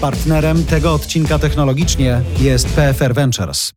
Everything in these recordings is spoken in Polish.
Partnerem tego odcinka technologicznie jest PFR Ventures.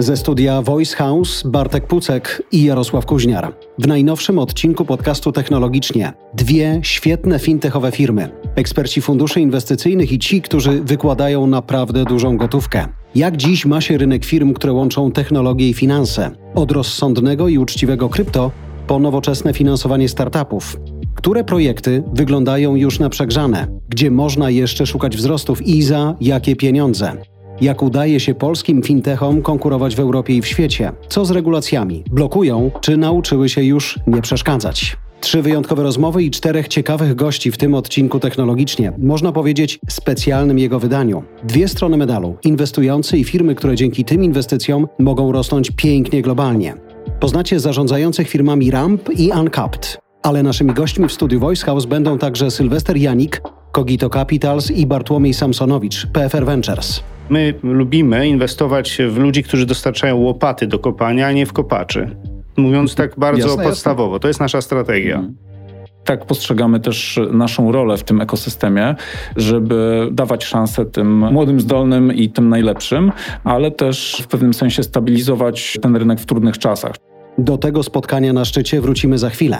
Ze studia Voice House Bartek Pucek i Jarosław Kuźniar. W najnowszym odcinku podcastu Technologicznie dwie świetne fintechowe firmy. Eksperci funduszy inwestycyjnych i ci, którzy wykładają naprawdę dużą gotówkę. Jak dziś ma się rynek firm, które łączą technologię i finanse? Od rozsądnego i uczciwego krypto po nowoczesne finansowanie startupów. Które projekty wyglądają już na przegrzane? Gdzie można jeszcze szukać wzrostów i za jakie pieniądze? Jak udaje się polskim fintechom konkurować w Europie i w świecie? Co z regulacjami? Blokują, czy nauczyły się już nie przeszkadzać? Trzy wyjątkowe rozmowy i czterech ciekawych gości w tym odcinku technologicznie, można powiedzieć specjalnym jego wydaniu. Dwie strony medalu: inwestujący i firmy, które dzięki tym inwestycjom mogą rosnąć pięknie globalnie. Poznacie zarządzających firmami Ramp i Uncapped. Ale naszymi gośćmi w studiu Voice House będą także Sylwester Janik, Cogito Capitals i Bartłomiej Samsonowicz, PFR Ventures. My lubimy inwestować w ludzi, którzy dostarczają łopaty do kopania, a nie w kopaczy. Mówiąc tak bardzo jasne, podstawowo, jasne. to jest nasza strategia. Mhm. Tak postrzegamy też naszą rolę w tym ekosystemie, żeby dawać szansę tym młodym, zdolnym i tym najlepszym, ale też w pewnym sensie stabilizować ten rynek w trudnych czasach. Do tego spotkania na szczycie wrócimy za chwilę.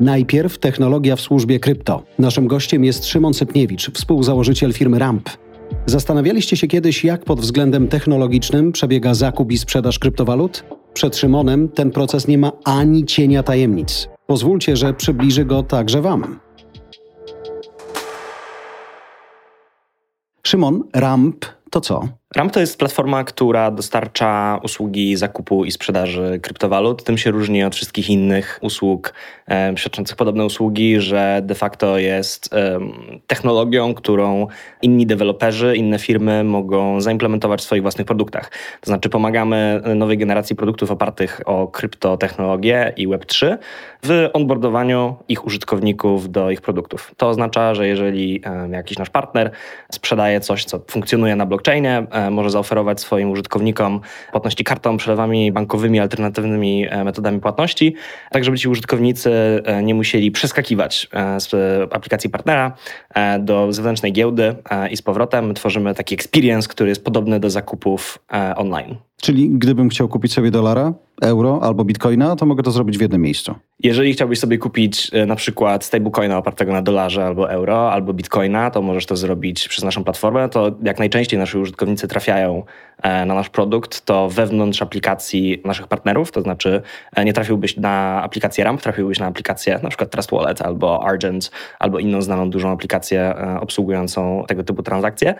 Najpierw technologia w służbie krypto. Naszym gościem jest Szymon Sypniewicz, współzałożyciel firmy Ramp. Zastanawialiście się kiedyś, jak pod względem technologicznym przebiega zakup i sprzedaż kryptowalut? Przed Szymonem ten proces nie ma ani cienia tajemnic. Pozwólcie, że przybliży go także Wam. Szymon, Ramp to co? Ramp to jest platforma, która dostarcza usługi zakupu i sprzedaży kryptowalut. Tym się różni od wszystkich innych usług e, świadczących podobne usługi, że de facto jest e, technologią, którą inni deweloperzy, inne firmy mogą zaimplementować w swoich własnych produktach. To znaczy pomagamy nowej generacji produktów opartych o kryptotechnologię i Web3 w onboardowaniu ich użytkowników do ich produktów. To oznacza, że jeżeli e, jakiś nasz partner sprzedaje coś, co funkcjonuje na blockchainie, może zaoferować swoim użytkownikom płatności kartą, przelewami bankowymi, alternatywnymi e, metodami płatności, tak żeby ci użytkownicy e, nie musieli przeskakiwać z aplikacji partnera do zewnętrznej giełdy i z powrotem tworzymy taki experience, który jest podobny do zakupów online. Czyli gdybym chciał kupić sobie dolara, euro albo bitcoina, to mogę to zrobić w jednym miejscu. Jeżeli chciałbyś sobie kupić e, na przykład stablecoina opartego na dolarze albo euro, albo bitcoina, to możesz to zrobić przez naszą platformę. To jak najczęściej nasi użytkownicy trafiają na nasz produkt, to wewnątrz aplikacji naszych partnerów, to znaczy e, nie trafiłbyś na aplikację Ramp, trafiłbyś na aplikację na przykład Trust Wallet albo Argent, albo inną znaną dużą aplikację obsługującą tego typu transakcje.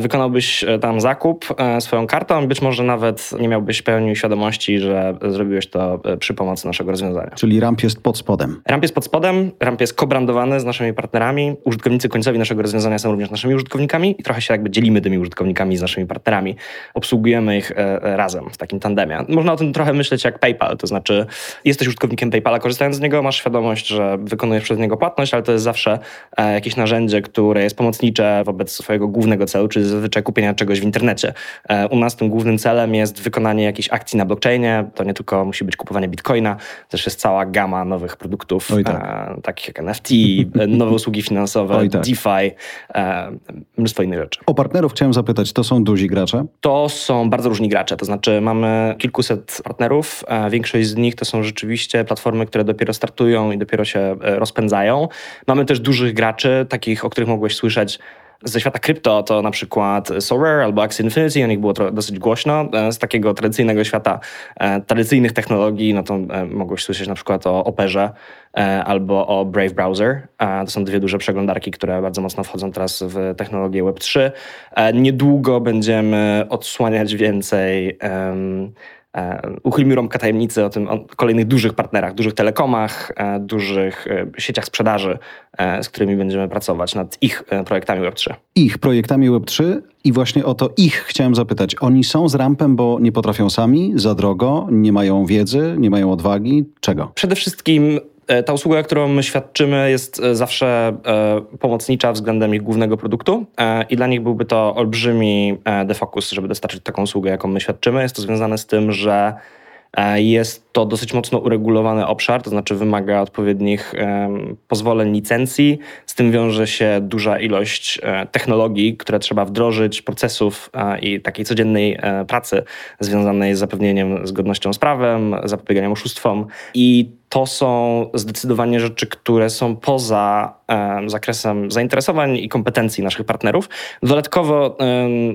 Wykonałbyś tam zakup swoją kartą, być może nawet nie miałbyś pełni świadomości, że zrobiłeś to przy pomocy naszego rozwiązania. Czyli Ramp jest pod spodem. Ramp jest pod spodem, Ramp jest kobrandowany z naszymi partnerami. Użytkownicy końcowi naszego rozwiązania są również naszymi użytkownikami i trochę się jakby dzielimy tymi użytkownikami z naszymi partnerami. Obsługujemy ich e, razem w takim tandemie. Można o tym trochę myśleć jak PayPal, to znaczy jesteś użytkownikiem PayPala, korzystając z niego, masz świadomość, że wykonujesz przez niego płatność, ale to jest zawsze e, jakieś narzędzie, które jest pomocnicze wobec swojego głównego celu, czyli zazwyczaj kupienia czegoś w internecie. E, u nas tym głównym celem jest wykonanie jakiejś akcji na blockchainie. To nie tylko musi być kupowanie bitcoina, też jest cała gama nowych produktów, tak. e, takich jak NFT, e, nowe usługi finansowe, tak. DeFi, e, mnóstwo innych rzeczy. O partnerów chciałem zapytać, to są duzi gracze? To są bardzo różni gracze, to znaczy mamy kilkuset partnerów, większość z nich to są rzeczywiście platformy, które dopiero startują i dopiero się e, rozpędzają. Mamy też dużych graczy, takich, o których mogłeś słyszeć ze świata krypto to na przykład Sorare albo Axie Infinity, o nich było dosyć głośno. E, z takiego tradycyjnego świata, e, tradycyjnych technologii, no to e, mogłeś słyszeć na przykład o Operze albo o Brave Browser. To są dwie duże przeglądarki, które bardzo mocno wchodzą teraz w technologię Web3. Niedługo będziemy odsłaniać więcej uchylmy rąbka tajemnicy o tym, o kolejnych dużych partnerach, dużych telekomach, dużych sieciach sprzedaży, z którymi będziemy pracować nad ich projektami Web3. Ich projektami Web3 i właśnie o to ich chciałem zapytać. Oni są z rampem, bo nie potrafią sami, za drogo, nie mają wiedzy, nie mają odwagi. Czego? Przede wszystkim E, ta usługa, którą my świadczymy, jest e, zawsze e, pomocnicza względem ich głównego produktu i dla nich byłby to olbrzymi defokus, żeby dostarczyć taką usługę, jaką my świadczymy. Jest to związane z tym, że jest to dosyć mocno uregulowany obszar, to znaczy wymaga odpowiednich pozwoleń, licencji. Z tym wiąże się duża ilość technologii, które trzeba wdrożyć, procesów i takiej codziennej pracy związanej z zapewnieniem zgodnością z prawem, zapobieganiem oszustwom. I to są zdecydowanie rzeczy, które są poza zakresem zainteresowań i kompetencji naszych partnerów. Dodatkowo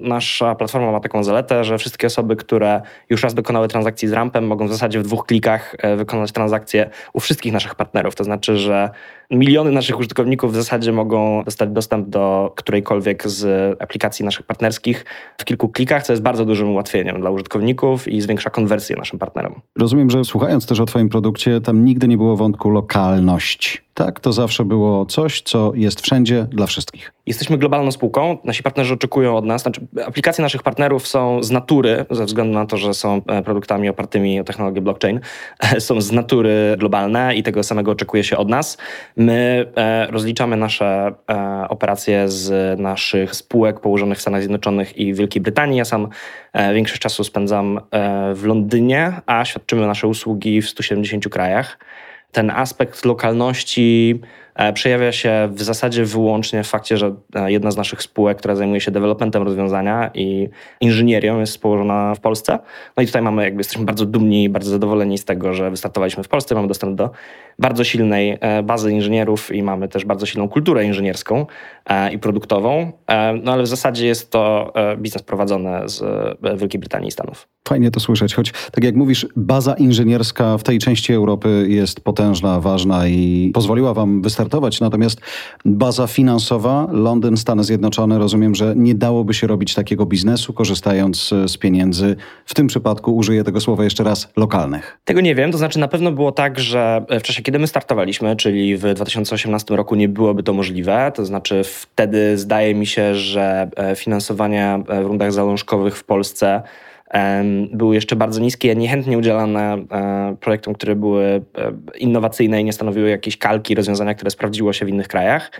nasza platforma ma taką zaletę, że wszystkie osoby, które już raz dokonały transakcji z rampem, mogą w zasadzie w dwóch klikach e, wykonać transakcję u wszystkich naszych partnerów. To znaczy, że miliony naszych użytkowników w zasadzie mogą dostać dostęp do którejkolwiek z aplikacji naszych partnerskich w kilku klikach, co jest bardzo dużym ułatwieniem dla użytkowników i zwiększa konwersję naszym partnerom. Rozumiem, że słuchając też o Twoim produkcie, tam nigdy nie było wątku lokalność. Tak, to zawsze było coś, co jest wszędzie dla wszystkich. Jesteśmy globalną spółką. Nasi partnerzy oczekują od nas, znaczy aplikacje naszych partnerów są z natury, ze względu na to, że są e, produktami opartymi o technologię blockchain, są z natury globalne i tego samego oczekuje się od nas. My e, rozliczamy nasze e, operacje z naszych spółek położonych w Stanach Zjednoczonych i Wielkiej Brytanii. Ja sam większość czasu spędzam w Londynie, a świadczymy nasze usługi w 170 krajach ten aspekt lokalności E, przejawia się w zasadzie wyłącznie w fakcie, że e, jedna z naszych spółek, która zajmuje się developmentem rozwiązania i inżynierią jest położona w Polsce. No i tutaj mamy, jakby jesteśmy bardzo dumni i bardzo zadowoleni z tego, że wystartowaliśmy w Polsce, mamy dostęp do bardzo silnej e, bazy inżynierów i mamy też bardzo silną kulturę inżynierską i produktową. No ale w zasadzie jest to biznes prowadzony z Wielkiej Brytanii i Stanów. Fajnie to słyszeć, choć tak jak mówisz, baza inżynierska w tej części Europy jest potężna, ważna i pozwoliła wam wystartować startować. Natomiast baza finansowa, Londyn, Stany Zjednoczone, rozumiem, że nie dałoby się robić takiego biznesu, korzystając z pieniędzy, w tym przypadku użyję tego słowa jeszcze raz, lokalnych. Tego nie wiem, to znaczy na pewno było tak, że w czasie, kiedy my startowaliśmy, czyli w 2018 roku, nie byłoby to możliwe. To znaczy wtedy zdaje mi się, że e, finansowanie w rundach zalążkowych w Polsce były jeszcze bardzo niskie, niechętnie udzielane e, projektom, które były e, innowacyjne i nie stanowiły jakiejś kalki rozwiązania, które sprawdziło się w innych krajach.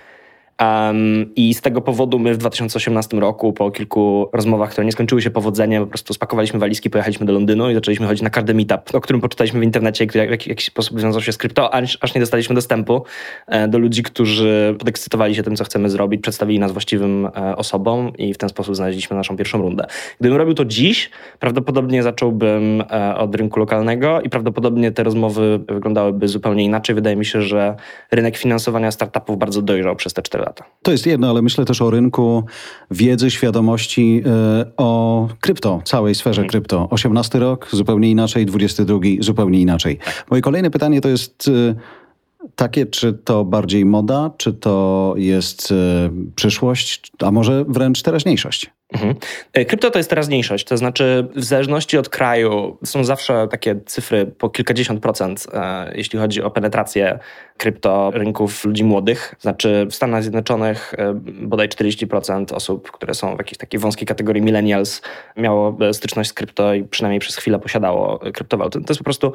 Um, I z tego powodu my w 2018 roku, po kilku rozmowach, które nie skończyły się powodzeniem, po prostu spakowaliśmy walizki, pojechaliśmy do Londynu i zaczęliśmy chodzić na każdy meetup, o którym poczytaliśmy w internecie, który w jakiś, sposób wiązał się z krypto, aż, aż nie dostaliśmy dostępu e, do ludzi, którzy podekscytowali się tym, co chcemy zrobić, przedstawili nas właściwym e, osobom i w ten sposób znaleźliśmy naszą pierwszą rundę. Gdybym robił to dziś, prawdopodobnie zacząłbym e, od rynku lokalnego i prawdopodobnie te rozmowy wyglądały zupełnie inaczej. Wydaje mi się, że rynek finansowania startupów bardzo dojrzał przez te 4 lata. To jest jedno, ale myślę też o rynku wiedzy, świadomości e, o krypto, całej sferze hmm. krypto. 18 rok zupełnie inaczej, 22 zupełnie inaczej. Moje kolejne pytanie to jest e, takie, czy to bardziej moda, czy to jest e, przyszłość, a może wręcz teraźniejszość? Mhm. E, krypto to jest teraźniejszość, to znaczy w zależności od kraju są zawsze takie cyfry po kilkadziesiąt procent, e, jeśli chodzi o penetrację krypto rynków ludzi młodych. Znaczy w Stanach Zjednoczonych e, bodaj 40% osób, które są w jakiejś takiej wąskiej kategorii millennials miało styczność z krypto i przynajmniej przez chwilę posiadało kryptowaluty. To jest po prostu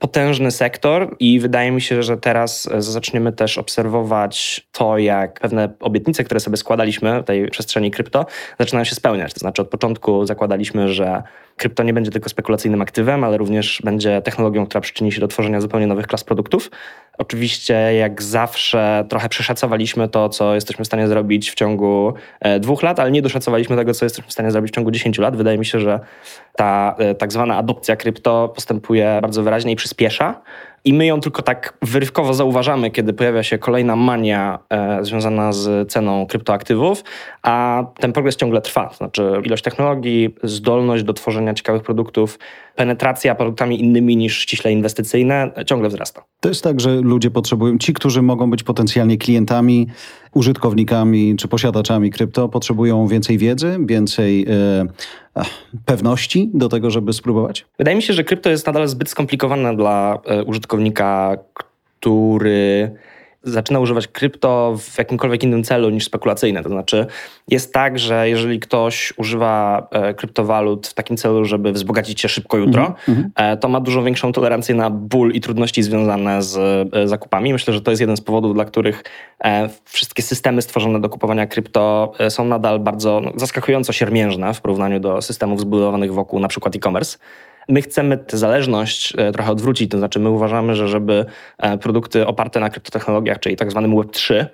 potężny sektor i wydaje mi się, że teraz e, zaczniemy też obserwować to, jak pewne obietnice, które sobie składaliśmy w tej przestrzeni krypto, zaczynają się spełniać. To znaczy od początku zakładaliśmy, że krypto nie będzie tylko spekulacyjnym aktywem, ale również będzie technologią, która przyczyni się do tworzenia zupełnie nowych klas produktów. Oczywiście, jak zawsze, trochę przeszacowaliśmy to, co jesteśmy w stanie zrobić w ciągu e, dwóch lat, ale nie doszacowaliśmy tego, co jesteśmy w stanie zrobić w ciągu 10 lat. Wydaje mi się, że ta e, tak zwana adopcja krypto postępuje bardzo wyraźnie i przyspiesza. I my ją tylko tak wyrywkowo zauważamy, kiedy pojawia się kolejna mania e, związana z ceną kryptoaktywów, a ten progres ciągle trwa. To znaczy ilość technologii, zdolność do tworzenia ciekawych produktów, penetracja produktami innymi niż ściśle inwestycyjne ciągle wzrasta. To jest tak, że ludzie potrzebują, ci, którzy mogą być potencjalnie klientami, użytkownikami czy posiadaczami krypto, potrzebują więcej wiedzy, więcej pewności do tego, żeby spróbować? Wydaje mi się, że krypto jest nadal zbyt skomplikowane dla e, użytkownika, który zaczyna używać krypto w jakimkolwiek innym celu niż spekulacyjne. To znaczy, jest tak, że jeżeli ktoś używa e, kryptowalut w takim celu, żeby wzbogacić się szybko jutro, mm -hmm. to ma dużo większą tolerancję na ból i trudności związane z e, zakupami. Myślę, że to jest jeden z powodów, dla których wszystkie systemy stworzone do kupowania krypto są nadal bardzo no, zaskakująco siermiężne w porównaniu do systemów zbudowanych wokół na przykład e-commerce. My chcemy tę zależność e, trochę odwrócić, to znaczy my uważamy, że żeby e, produkty oparte na kryptotechnologiach, czyli tak zwanym Web3,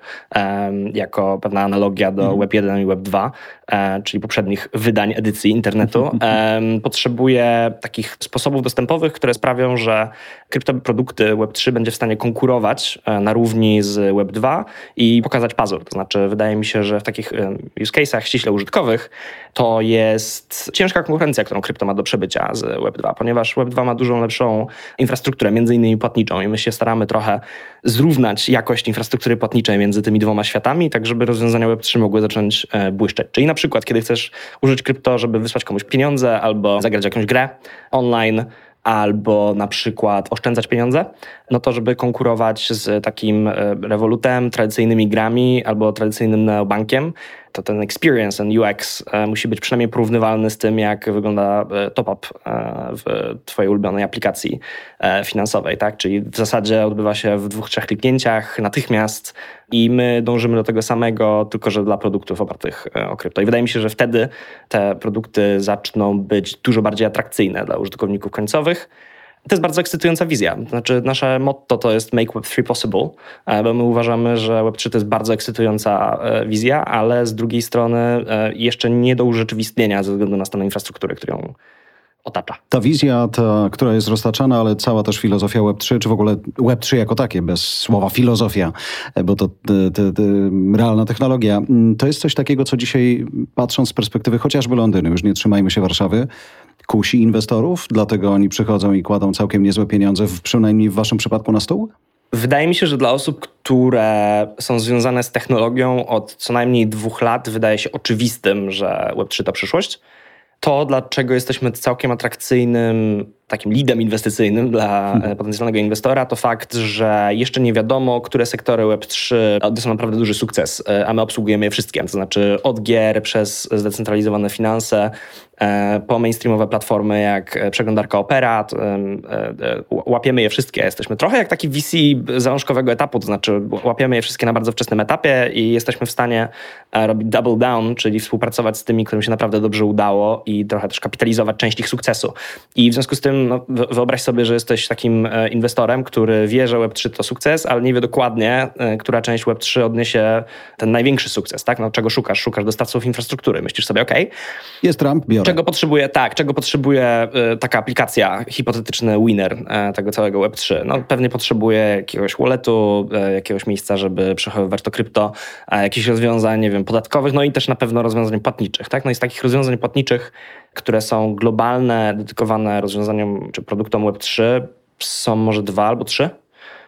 jako pewna analogia do mhm. Web 1 i Web 2, e, czyli poprzednich wydań edycji internetu, potrzebuje takich sposobów dostępowych, które sprawią, że kryptoprodukty Web3 będzie w stanie konkurować na równi z Web 2 i pokazać pazur. To znaczy wydaje mi się, że w takich use case'ach ściśle użytkowych to jest ciężka konkurencja, którą krypto ma do przebycia z Web 2, ponieważ Web 2 ma dużo lepszą infrastrukturę, między innymi płatniczą i my się staramy trochę zrównać jakość infrastruktury płatniczej między tymi dwoma światami, tak żeby rozwiązania Web 3 mogły zacząć e, błyszczeć. Czyli na przykład, kiedy chcesz użyć krypto, żeby wysłać komuś pieniądze albo zagrać jakąś grę online, albo na przykład oszczędzać pieniądze, no to żeby konkurować z takim e, rewolutem, tradycyjnymi grami albo tradycyjnym neobankiem, to ten experience, ten UX e, musi być przynajmniej porównywalny z tym, jak wygląda e, top-up w Twojej ulubionej aplikacji finansowej, tak? Czyli w zasadzie odbywa się w dwóch, trzech kliknięciach natychmiast i my dążymy do tego samego, tylko że dla produktów opartych o krypto. I wydaje mi się, że wtedy te produkty zaczną być dużo bardziej atrakcyjne dla użytkowników końcowych to jest bardzo ekscytująca wizja. Znaczy, nasze motto to jest Make Web3 Possible, e, bo my uważamy, że Web3 to jest bardzo ekscytująca e, wizja, ale z drugiej strony e, jeszcze nie do urzeczywistnienia ze względu na stan infrastruktury, którą otacza. Ta wizja, ta, która jest roztaczana, ale cała też filozofia Web3, czy w ogóle Web3 jako takie, bez słowa filozofia, bo to te, te, te, realna technologia, mm, to jest coś takiego, co dzisiaj, patrząc z perspektywy chociażby Londynu, już nie trzymajmy się Warszawy, kusi inwestorów, dlatego oni przychodzą i kładą całkiem niezłe pieniądze, w, przynajmniej w waszym przypadku na stół? Wydaje mi się, że dla osób, które są związane z technologią od co najmniej dwóch lat, wydaje się oczywistym, że Web3 to przyszłość. To, dlaczego jesteśmy całkiem atrakcyjnym takim leadem inwestycyjnym dla hmm. E, potencjalnego inwestora, to fakt, że jeszcze nie wiadomo, które sektory Web3 odniosą naprawdę duży sukces, e, a my obsługujemy je wszystkie. To znaczy od gier przez zdecentralizowane finanse, e, po mainstreamowe platformy jak przeglądarka Opera, łapiemy je wszystkie. Jesteśmy trochę jak taki VC zalążkowego etapu, to znaczy łapiemy je wszystkie na bardzo wczesnym etapie i jesteśmy w stanie robić double down, czyli współpracować z tymi, którym się naprawdę dobrze udało i trochę też kapitalizować część ich sukcesu. I w związku z tym no, wyobraź sobie, że jesteś takim e, inwestorem, który wie, że Web3 to sukces, ale nie wie dokładnie, e, która część Web3 odniesie ten największy sukces, tak? No, czego szukasz? Szukasz dostawców infrastruktury. Myślisz sobie, OK. Jest Trump, biorę. Czego potrzebuje, tak, czego potrzebuje e, taka aplikacja, hipotetyczny winner tego całego Web3? No, pewnie potrzebuje jakiegoś walletu, jakiegoś miejsca, żeby przechowywać to krypto, jakichś rozwiązań, nie wiem, podatkowych, no i też na pewno rozwiązań płatniczych, tak? No i z takich rozwiązań płatniczych które są globalne, dedykowane rozwiązaniom czy produktom Web3, są może dwa albo trzy,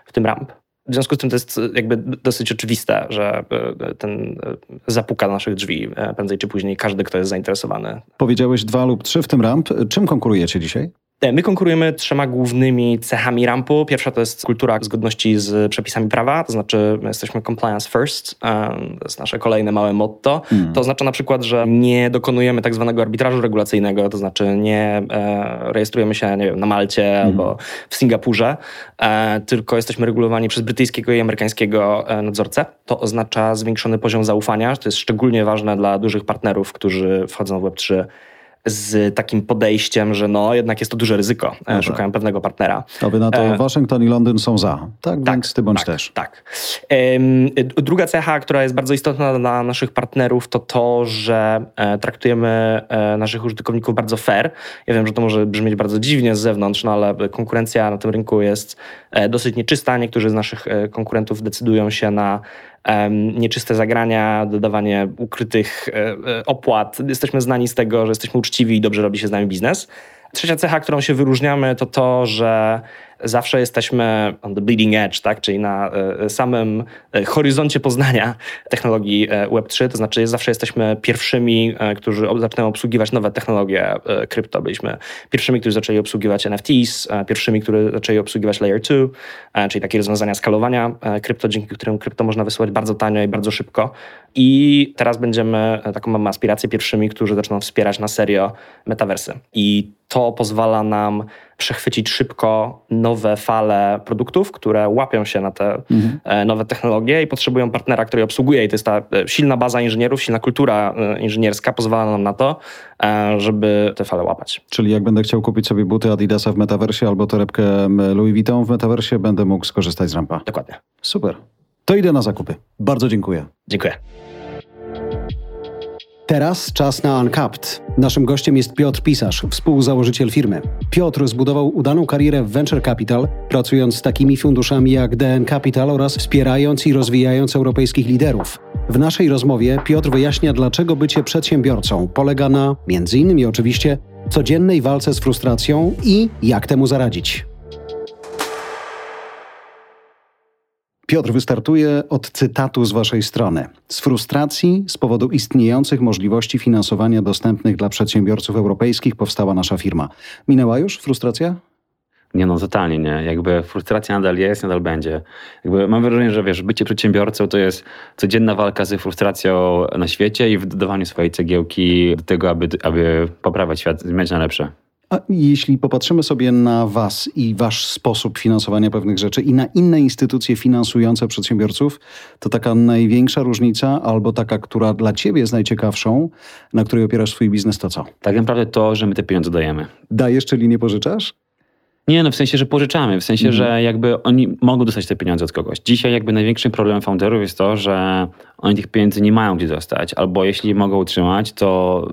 w tym RAMP. W związku z tym to jest jakby dosyć oczywiste, że e, ten e, zapuka naszych drzwi e, prędzej czy później każdy, kto jest zainteresowany. Powiedziałeś dwa lub trzy w tym RAMP. Czym konkurujecie dzisiaj? E, my konkurujemy trzema głównymi cechami rampu. Pierwsza to jest kultura zgodności z przepisami prawa, to znaczy my jesteśmy compliance first, to jest nasze kolejne małe motto. Mm. To oznacza na przykład, że nie dokonujemy tak zwanego arbitrażu regulacyjnego, to znaczy nie e, rejestrujemy się nie wiem, na Malcie mm. albo w Singapurze, e, tylko jesteśmy regulowani przez brytyjskiego i amerykańskiego nadzorcę. To oznacza zwiększony poziom zaufania, to jest szczególnie ważne dla dużych partnerów, którzy wchodzą w Web3 z takim podejściem, że no jednak jest to duże ryzyko. No tak. Szukają pewnego partnera. To by na to e... Waszyngton i Londyn są za. Tak, tak więc ty bądź tak, też. Tak. Druga cecha, która jest bardzo istotna dla naszych partnerów, to to, że e, traktujemy e, naszych użytkowników bardzo fair. Ja wiem, że to może brzmieć bardzo dziwnie z zewnątrz, no ale konkurencja na tym rynku jest e, dosyć nieczysta. Niektórzy z naszych konkurentów decydują się na nieczyste zagrania, dodawanie ukrytych e, e, opłat. Jesteśmy znani z tego, że jesteśmy uczciwi i dobrze robi się z nami biznes. Trzecia cecha, którą się wyróżniamy, to to, że zawsze jesteśmy on the bleeding edge, tak? czyli na e, samym e, horyzoncie poznania technologii e, Web3, to znaczy zawsze jesteśmy pierwszymi, którzy zaczynają obsługiwać nowe technologie krypto. Byliśmy pierwszymi, którzy zaczęli obsługiwać NFTs, pierwszymi, którzy zaczęli obsługiwać Layer 2, czyli takie rozwiązania skalowania krypto, dzięki którym krypto można wysyłać bardzo tanio i bardzo szybko. I teraz będziemy, taką mamy aspirację, pierwszymi, którzy zaczną wspierać na serio metaversy. I to pozwala nam przechwycić szybko nowe fale produktów, które łapią się na te mhm. E, nowe technologie i potrzebują partnera, który obsługuje. I to jest ta e, silna baza inżynierów, silna kultura e, inżynierska pozwala nam na to, żeby te fale łapać. Czyli jak będę chciał kupić sobie buty Adidasa w metaversie albo torebkę Louis Vuitton w metaversie, będę mógł skorzystać z rampa. Dokładnie. Super. To idę na zakupy. Bardzo dziękuję. Dziękuję. Teraz czas na Uncapped. Naszym gościem jest Piotr Pisarz, współzałożyciel firmy. Piotr zbudował udaną karierę w Venture Capital, pracując z takimi funduszami jak DN Capital oraz wspierając i rozwijając europejskich liderów. W naszej rozmowie Piotr wyjaśnia, dlaczego bycie przedsiębiorcą polega na, między innymi oczywiście, codziennej walce z frustracją i jak temu zaradzić. Piotr wystartuje od cytatu z Waszej strony. Z frustracji z powodu istniejących możliwości finansowania dostępnych dla przedsiębiorców europejskich powstała nasza firma. Minęła już frustracja? Nie no, totalnie nie. Jakby frustracja nadal jest, nadal będzie. Jakby mam wrażenie, że wiesz, bycie przedsiębiorcą to jest codzienna walka ze frustracją na świecie i w dodawaniu swojej cegiełki do tego, aby, aby poprawiać świat, zmieniać na lepsze. A jeśli popatrzymy sobie na Was i Wasz sposób finansowania pewnych rzeczy i na inne instytucje finansujące przedsiębiorców, to taka największa różnica, albo taka, która dla Ciebie jest najciekawszą, na której opierasz swój biznes, to co? Tak naprawdę to, że my te pieniądze dajemy. Dajesz, czyli nie pożyczasz? Nie, no w sensie, że pożyczamy, w sensie, mhm. że jakby oni mogą dostać te pieniądze od kogoś. Dzisiaj jakby największym problemem founderów jest to, że oni tych pieniędzy nie mają gdzie dostać, albo jeśli mogą utrzymać, to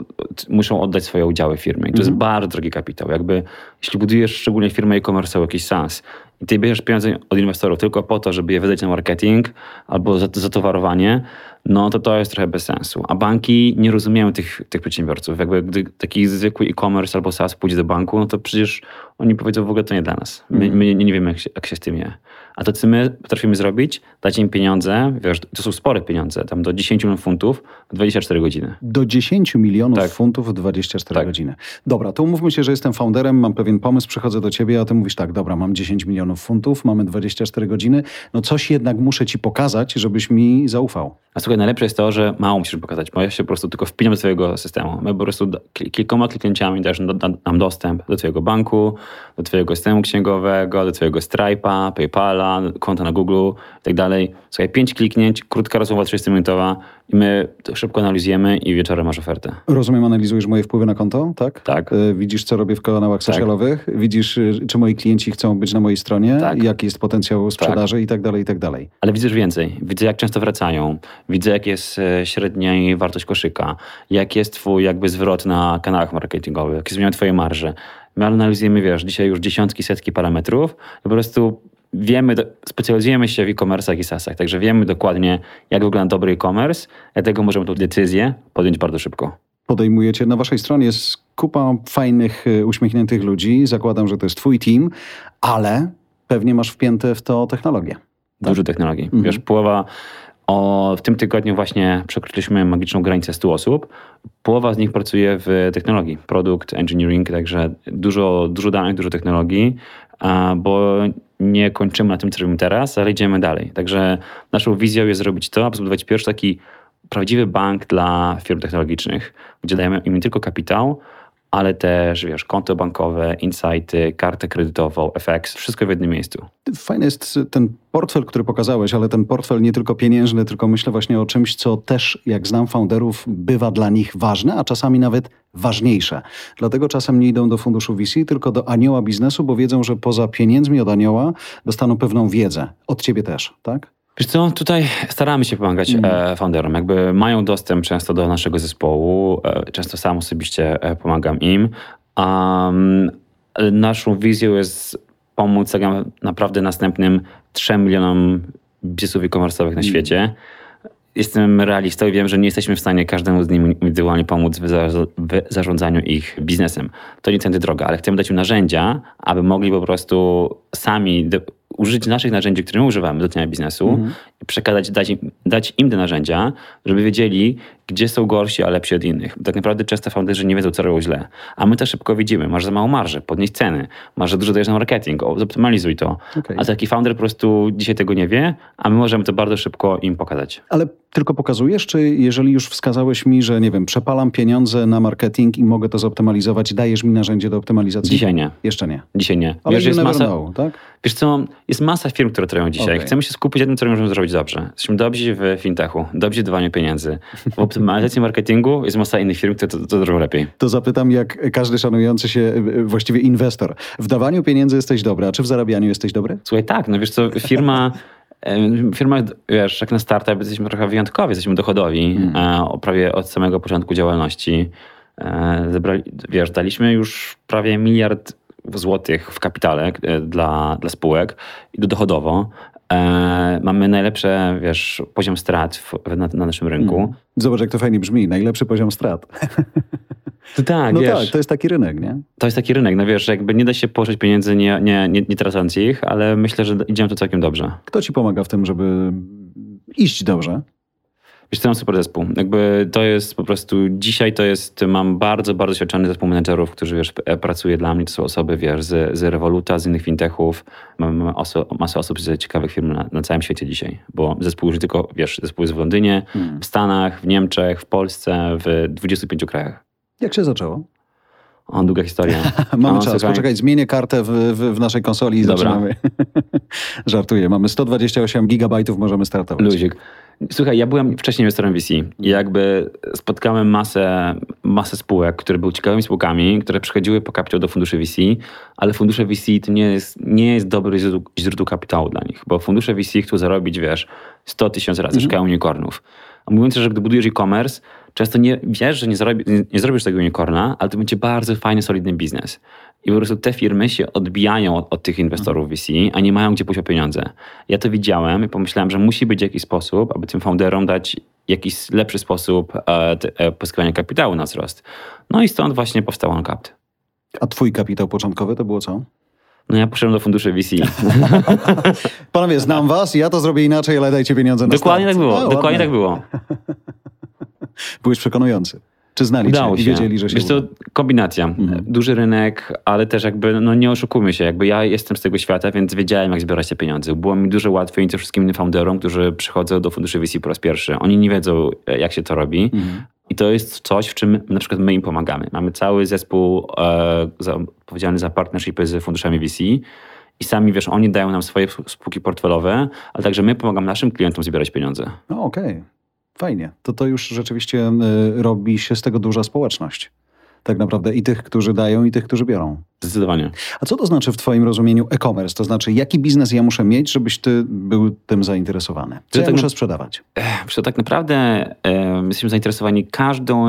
muszą oddać swoje udziały firmy. I to mhm. jest bardzo drogi kapitał. Jakby jeśli budujesz szczególnie firmę e-commerce, jakiś SaaS i ty bierzesz pieniądze od inwestorów tylko po to, żeby je wydać na marketing albo za, za towarowanie, no to to jest trochę bez sensu. A banki nie rozumieją tych, tych przedsiębiorców. Jakby gdy taki zwykły e-commerce albo SaaS pójdzie do banku, no to przecież oni powiedzą w ogóle to nie dla nas. My, mhm. my nie, nie wiemy, jak się, jak się z tym je. A to, co my potrafimy zrobić, dać im pieniądze, wiesz, to są spore pieniądze, tam do 10 milionów funtów w 24 godziny. Do 10 milionów tak. funtów w 24 tak. godziny. Dobra, to umówmy się, że jestem founderem, mam pewien pomysł, przychodzę do ciebie, a ty mówisz tak, dobra, mam 10 milionów funtów, mamy 24 godziny, no coś jednak muszę ci pokazać, żebyś mi zaufał. A słuchaj, najlepsze jest to, że mało musisz pokazać, bo ja się po prostu tylko wpinam do twojego systemu. My po prostu kilkoma kliknięciami dajesz nam dostęp do twojego banku, do twojego systemu księgowego, do twojego Stripe'a, PayPala, konta na Google i tak dalej. Słuchaj, pięć kliknięć, krótka rozmowa 30-minutowa i my szybko analizujemy i wieczorem masz ofertę. Rozumiem, analizujesz moje wpływy na konto, tak? Tak. E, widzisz, co robię w kanałach tak. socialowych, widzisz, e, czy moi klienci chcą być na mojej stronie, tak. jaki jest potencjał sprzedaży tak. i tak dalej, i tak dalej. Ale widzisz więcej. Widzę, jak często wracają. Widzę, jak jest e, średnia wartość koszyka. Jak jest twój jakby zwrot na kanałach marketingowych. Jak zmieniają twoje marże. My analizujemy, wiesz, dzisiaj już dziesiątki, setki parametrów. Po prostu wiemy, specjalizujemy się w e-commerce i SaaSach, także wiemy dokładnie, jak wygląda dobry e-commerce, dlatego możemy tę decyzję podjąć bardzo szybko. Podejmujecie na waszej stronie jest kupa fajnych, e, uśmiechniętych ludzi. Zakładam, że to jest twój team, ale pewnie masz wpięte w to technologię. Tak? Dużo technologii. Mhm. Wiesz, połowa o, w tym tygodniu właśnie przekroczyliśmy magiczną granicę 100 osób. Połowa z nich pracuje w technologii, produkt, engineering, także dużo, dużo danych, dużo technologii, bo nie kończymy na tym, co robimy teraz, ale idziemy dalej. Także naszą wizją jest zrobić to, aby zbudować pierwszy taki prawdziwy bank dla firm technologicznych, gdzie dajemy im nie tylko kapitał, ale też, wiesz, konto bankowe, insighty, kartę kredytową, FX, wszystko w jednym miejscu. Fajny jest ten portfel, który pokazałeś, ale ten portfel nie tylko pieniężny, tylko myślę właśnie o czymś, co też, jak znam founderów, bywa dla nich ważne, a czasami nawet ważniejsze. Dlatego czasem nie idą do funduszu VC, tylko do anioła biznesu, bo wiedzą, że poza pieniędzmi od anioła dostaną pewną wiedzę. Od ciebie też, tak? Wiesz co, tutaj staramy się pomagać mm. E, founderom. Jakby mają dostęp często do naszego zespołu, e, często sam osobiście e, pomagam im. Um, naszą wizją jest pomóc tak naprawdę następnym 3 milionom biznesów e-commerce'owych na mm. świecie. jestem realistą i wiem, że nie jesteśmy w stanie każdemu z nimi indywidualnie pomóc w, za, w zarządzaniu ich biznesem. To nie tędy droga, ale chcemy dać im narzędzia, aby mogli po prostu sami użyć naszych narzędzi, które my używamy do dnia biznesu mhm. i przekazać, dać im, dać im te narzędzia, żeby wiedzieli, gdzie są gorsi, a lepsi od innych. Bo tak naprawdę często founderzy nie wiedzą, co robią źle. A my to szybko widzimy. Masz za małą marżę, podnieś ceny. Masz za dużo dajesz na marketing, zoptymalizuj to. Okay. A taki founder po prostu dzisiaj tego nie wie, a my możemy to bardzo szybko im pokazać. Ale tylko pokazujesz, czy jeżeli już wskazałeś mi, że nie wiem, przepalam pieniądze na marketing i mogę to zoptymalizować, dajesz mi narzędzie do optymalizacji? Dzisiaj nie. Jeszcze nie. Dzisiaj nie. Ale wiesz, jest masa, know, tak? Wiesz co, jest masa firm, które trwają dzisiaj. Okay. Chcemy się skupić na tym, co możemy zrobić dobrze. Jesteśmy dobrzy w fintechu, dobrzy w dawaniu pieniędzy. W optymalizacji marketingu jest masa innych firm, które to, to robią lepiej. To zapytam, jak każdy szanujący się właściwie inwestor. W dawaniu pieniędzy jesteś dobry, a czy w zarabianiu jesteś dobry? Słuchaj, tak. No wiesz co, firma... Firma, wiesz, jak na startup jesteśmy trochę wyjątkowi, jesteśmy dochodowi, hmm. prawie od samego początku działalności. E, zebrali, wiesz, daliśmy już prawie miliard złotych w kapitale e, dla, dla spółek i dochodowo. E, mamy najlepszy, wiesz, poziom strat w, na, na, naszym rynku. Mm. Zobacz, jak to fajnie brzmi. Najlepszy poziom strat. To tak, no wiesz, tak, to jest taki rynek, nie? To jest taki rynek, no wiesz, jakby nie da się położyć pieniędzy nie, nie, nie, nie tracąc ich, ale myślę, że idziemy to całkiem dobrze. Kto ci pomaga w tym, żeby iść dobrze? Wiesz, to mam super zespół. Jakby to jest po prostu, dzisiaj to jest, mam bardzo, bardzo doświadczony zespół menedżerów, którzy, wiesz, e, pracuje dla mnie. To są osoby, wiesz, z, z Revoluta, z innych fintechów. Mamy oso, masę osób z ciekawych firm na, na, całym świecie dzisiaj, bo zespół już tylko, wiesz, zespół jest w Londynie, hmm. w Stanach, w Niemczech, w Polsce, w 25 krajach. Jak się zaczęło? O, długa historia. mamy czas, słuchaj. poczekaj, zmienię kartę w, w, w naszej konsoli i Dobra. zaczynamy. Żartuję, mamy 128 gigabajtów, możemy startować. Luzik. Słuchaj, ja byłem wcześniej inwestorem VC i jakby spotkałem masę, masę spółek, które były ciekawymi spółkami, które przychodziły po kapitał do funduszy VC, ale fundusze VC to nie jest, nie jest dobry źródło, źródło kapitału dla nich, bo fundusze VC chcą zarobić, wiesz, 100 tysięcy razy, mhm. szukają unicornów. A mówiąc, że gdy budujesz e-commerce, często nie wiesz, że nie, zarobi, nie zrobisz tego unicorna, ale to będzie bardzo fajny, solidny biznes. I po prostu te firmy się odbijają od, od, tych inwestorów VC, a nie mają gdzie pójść o pieniądze. Ja to widziałem i pomyślałem, że musi być jakiś sposób, aby tym founderom dać jakiś lepszy sposób e, e, pozyskiwania kapitału na wzrost. No i stąd właśnie powstał OnCapt. A twój kapitał początkowy to było co? No ja poszedłem do funduszy VC. Panowie, znam was, ja to zrobię inaczej, ale dajcie pieniądze na Dokładnie start. tak było, dokładnie tak było. Byłeś przekonujący. Czy znali Udało cię się. i wiedzieli, że się Wiesz to kombinacja. Mhm. Duży rynek, ale też jakby, no nie oszukujmy się, jakby ja jestem z tego świata, więc wiedziałem, jak zbierać te pieniądze. Było mi dużo łatwiej niż wszystkim innym founderom, którzy przychodzą do funduszy VC po raz pierwszy. Oni nie wiedzą, jak się to robi. Mhm. I to jest coś, w czym na przykład my im pomagamy. Mamy cały zespół e, za, odpowiedzialny za partnershipy z funduszami VC i sami, wiesz, oni dają nam swoje spółki portfelowe, ale także my pomagamy naszym klientom zbierać pieniądze. No okej. Okay. Fajnie. To to już rzeczywiście y, robi się z tego duża społeczność. Tak naprawdę i tych, którzy dają, i tych, którzy biorą. Zdecydowanie. A co to znaczy w Twoim rozumieniu e-commerce? To znaczy, jaki biznes ja muszę mieć, żebyś Ty był tym zainteresowany? Co ja tak muszę na... sprzedawać? Ech, tak naprawdę e, jesteśmy zainteresowani każdą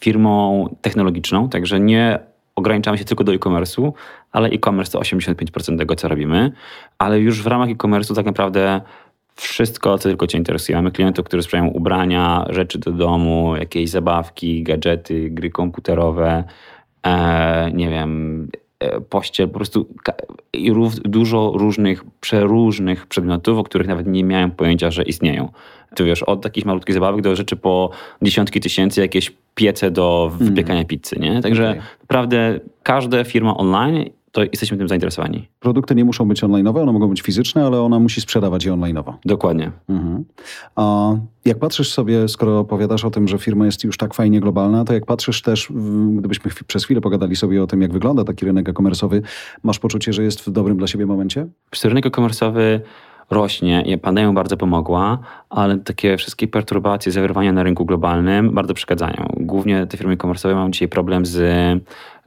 firmą technologiczną, także nie ograniczamy się tylko do e-commerce'u, ale e-commerce to 85% tego, co robimy. Ale już w ramach e-commerce'u tak naprawdę wszystko, co tylko Cię interesuje. Mamy klientów, którzy sprzedają ubrania, rzeczy do domu, jakieś zabawki, gadżety, gry komputerowe, e, nie wiem, e, pościel, po prostu dużo różnych, przeróżnych przedmiotów, o których nawet nie miałem pojęcia, że istnieją. Tu wiesz, od takich malutkich zabawek do rzeczy po dziesiątki tysięcy, jakieś piece do wypiekania mm. pizzy, nie? Także okay. naprawdę każda firma online to jesteśmy tym zainteresowani. Produkty nie muszą być online'owe, one mogą być fizyczne, ale ona musi sprzedawać je online'owo. Dokładnie. Mhm. A jak patrzysz sobie, skoro opowiadasz o tym, że firma jest już tak fajnie globalna, to jak patrzysz też, gdybyśmy przez chwilę pogadali sobie o tym, jak wygląda taki rynek e-commerce'owy, masz poczucie, że jest w dobrym dla siebie momencie? Rynek e-commerce'owy rośnie i pandemia bardzo pomogła, ale takie wszystkie perturbacje, zawirwania na rynku globalnym bardzo przeszkadzają. Głównie te firmy e-commerce'owe mają dzisiaj problem z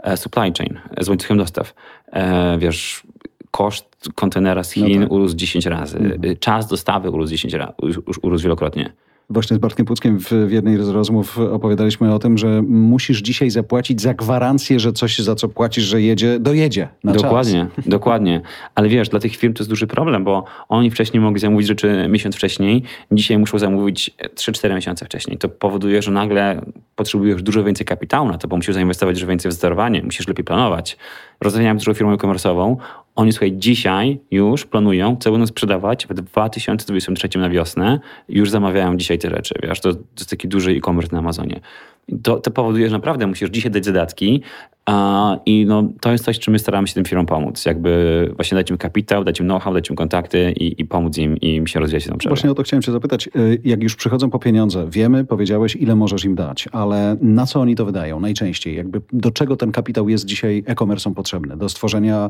e, supply chain, z łańcuchem dostaw. E, wiesz, koszt kontenera z Chin no tak. urósł 10 razy. Mhm. Czas dostawy urósł 10 razy, urósł wielokrotnie. Właśnie z Bartkiem Puckiem w, w jednej z rozmów opowiadaliśmy o tym, że musisz dzisiaj zapłacić za gwarancję, że coś za co płacisz, że jedzie, dojedzie Dokładnie, czas. dokładnie. Ale wiesz, dla tych firm to jest duży problem, bo oni wcześniej mogli zamówić rzeczy miesiąc wcześniej, dzisiaj muszą zamówić 3-4 miesiące wcześniej. To powoduje, że nagle potrzebujesz dużo więcej kapitału na to, bo musisz zainwestować dużo więcej w sterowanie, musisz lepiej planować. Rozmawiałem z dużą firmą e-commerce'ową, oni słuchaj, dzisiaj już planują, co będą sprzedawać w 2023 na wiosnę. Już zamawiają dzisiaj te rzeczy. Wiesz, to, to jest taki duży e-commerce na Amazonie. To, to powoduje, że naprawdę musisz dzisiaj dać zadatki a, i no, to jest coś, czym my staramy się tym firmom pomóc. Jakby właśnie dać im kapitał, dać im know-how, dać im kontakty i, i pomóc im, im się rozwijać na Właśnie o to chciałem cię zapytać. Y, jak już przychodzą po pieniądze, wiemy, powiedziałeś, ile możesz im dać, ale na co oni to wydają najczęściej? Jakby do czego ten kapitał jest dzisiaj e-commerce'om potrzebny? Do stworzenia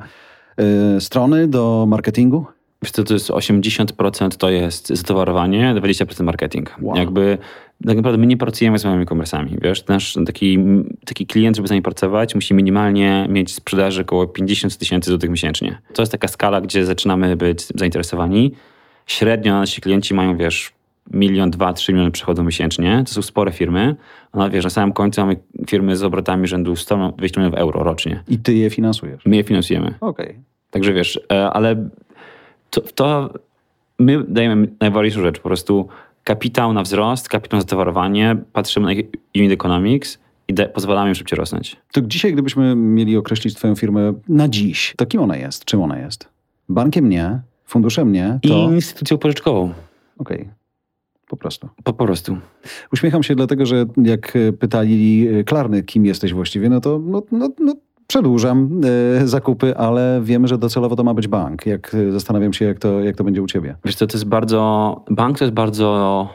y, strony, do marketingu? Wiesz co, to jest 80% to jest zatowarowanie, 20% marketing. Wow. Jakby tak naprawdę my nie pracujemy z małymi komersami, wiesz, nasz taki, taki klient, żeby z nami pracować, musi minimalnie mieć sprzedaży około 50 tysięcy złotych miesięcznie. To jest taka skala, gdzie zaczynamy być zainteresowani. Średnio nasi klienci mają, wiesz, milion, dwa, trzy miliony przychodów miesięcznie. To są spore firmy. No wiesz, na samym końcu mamy firmy z obrotami rzędu 100, 200 milionów euro rocznie. I ty je finansujesz? My je finansujemy. Okej. Okay. Także wiesz, e, ale to, to my dajemy najważniejszą rzecz, po prostu kapitał na wzrost, kapitał na zatowarowanie, patrzymy na unit economics i de- pozwalamy im szybciej rosnąć. To dzisiaj, gdybyśmy mieli określić twoją firmę na dziś, to kim ona jest? Czym ona jest? Bankiem nie, funduszem nie, to... I instytucją pożyczkową. Okej. Okay. Po prostu. Po, po prostu. Uśmiecham się dlatego, że jak pytali Klarny, kim jesteś właściwie, no to no, no, no przedłużam y, zakupy, ale wiemy, że docelowo to ma być bank. Jak e, zastanawiam się, jak to, jak to będzie u ciebie. Wiesz co, to jest bardzo... Bank to jest bardzo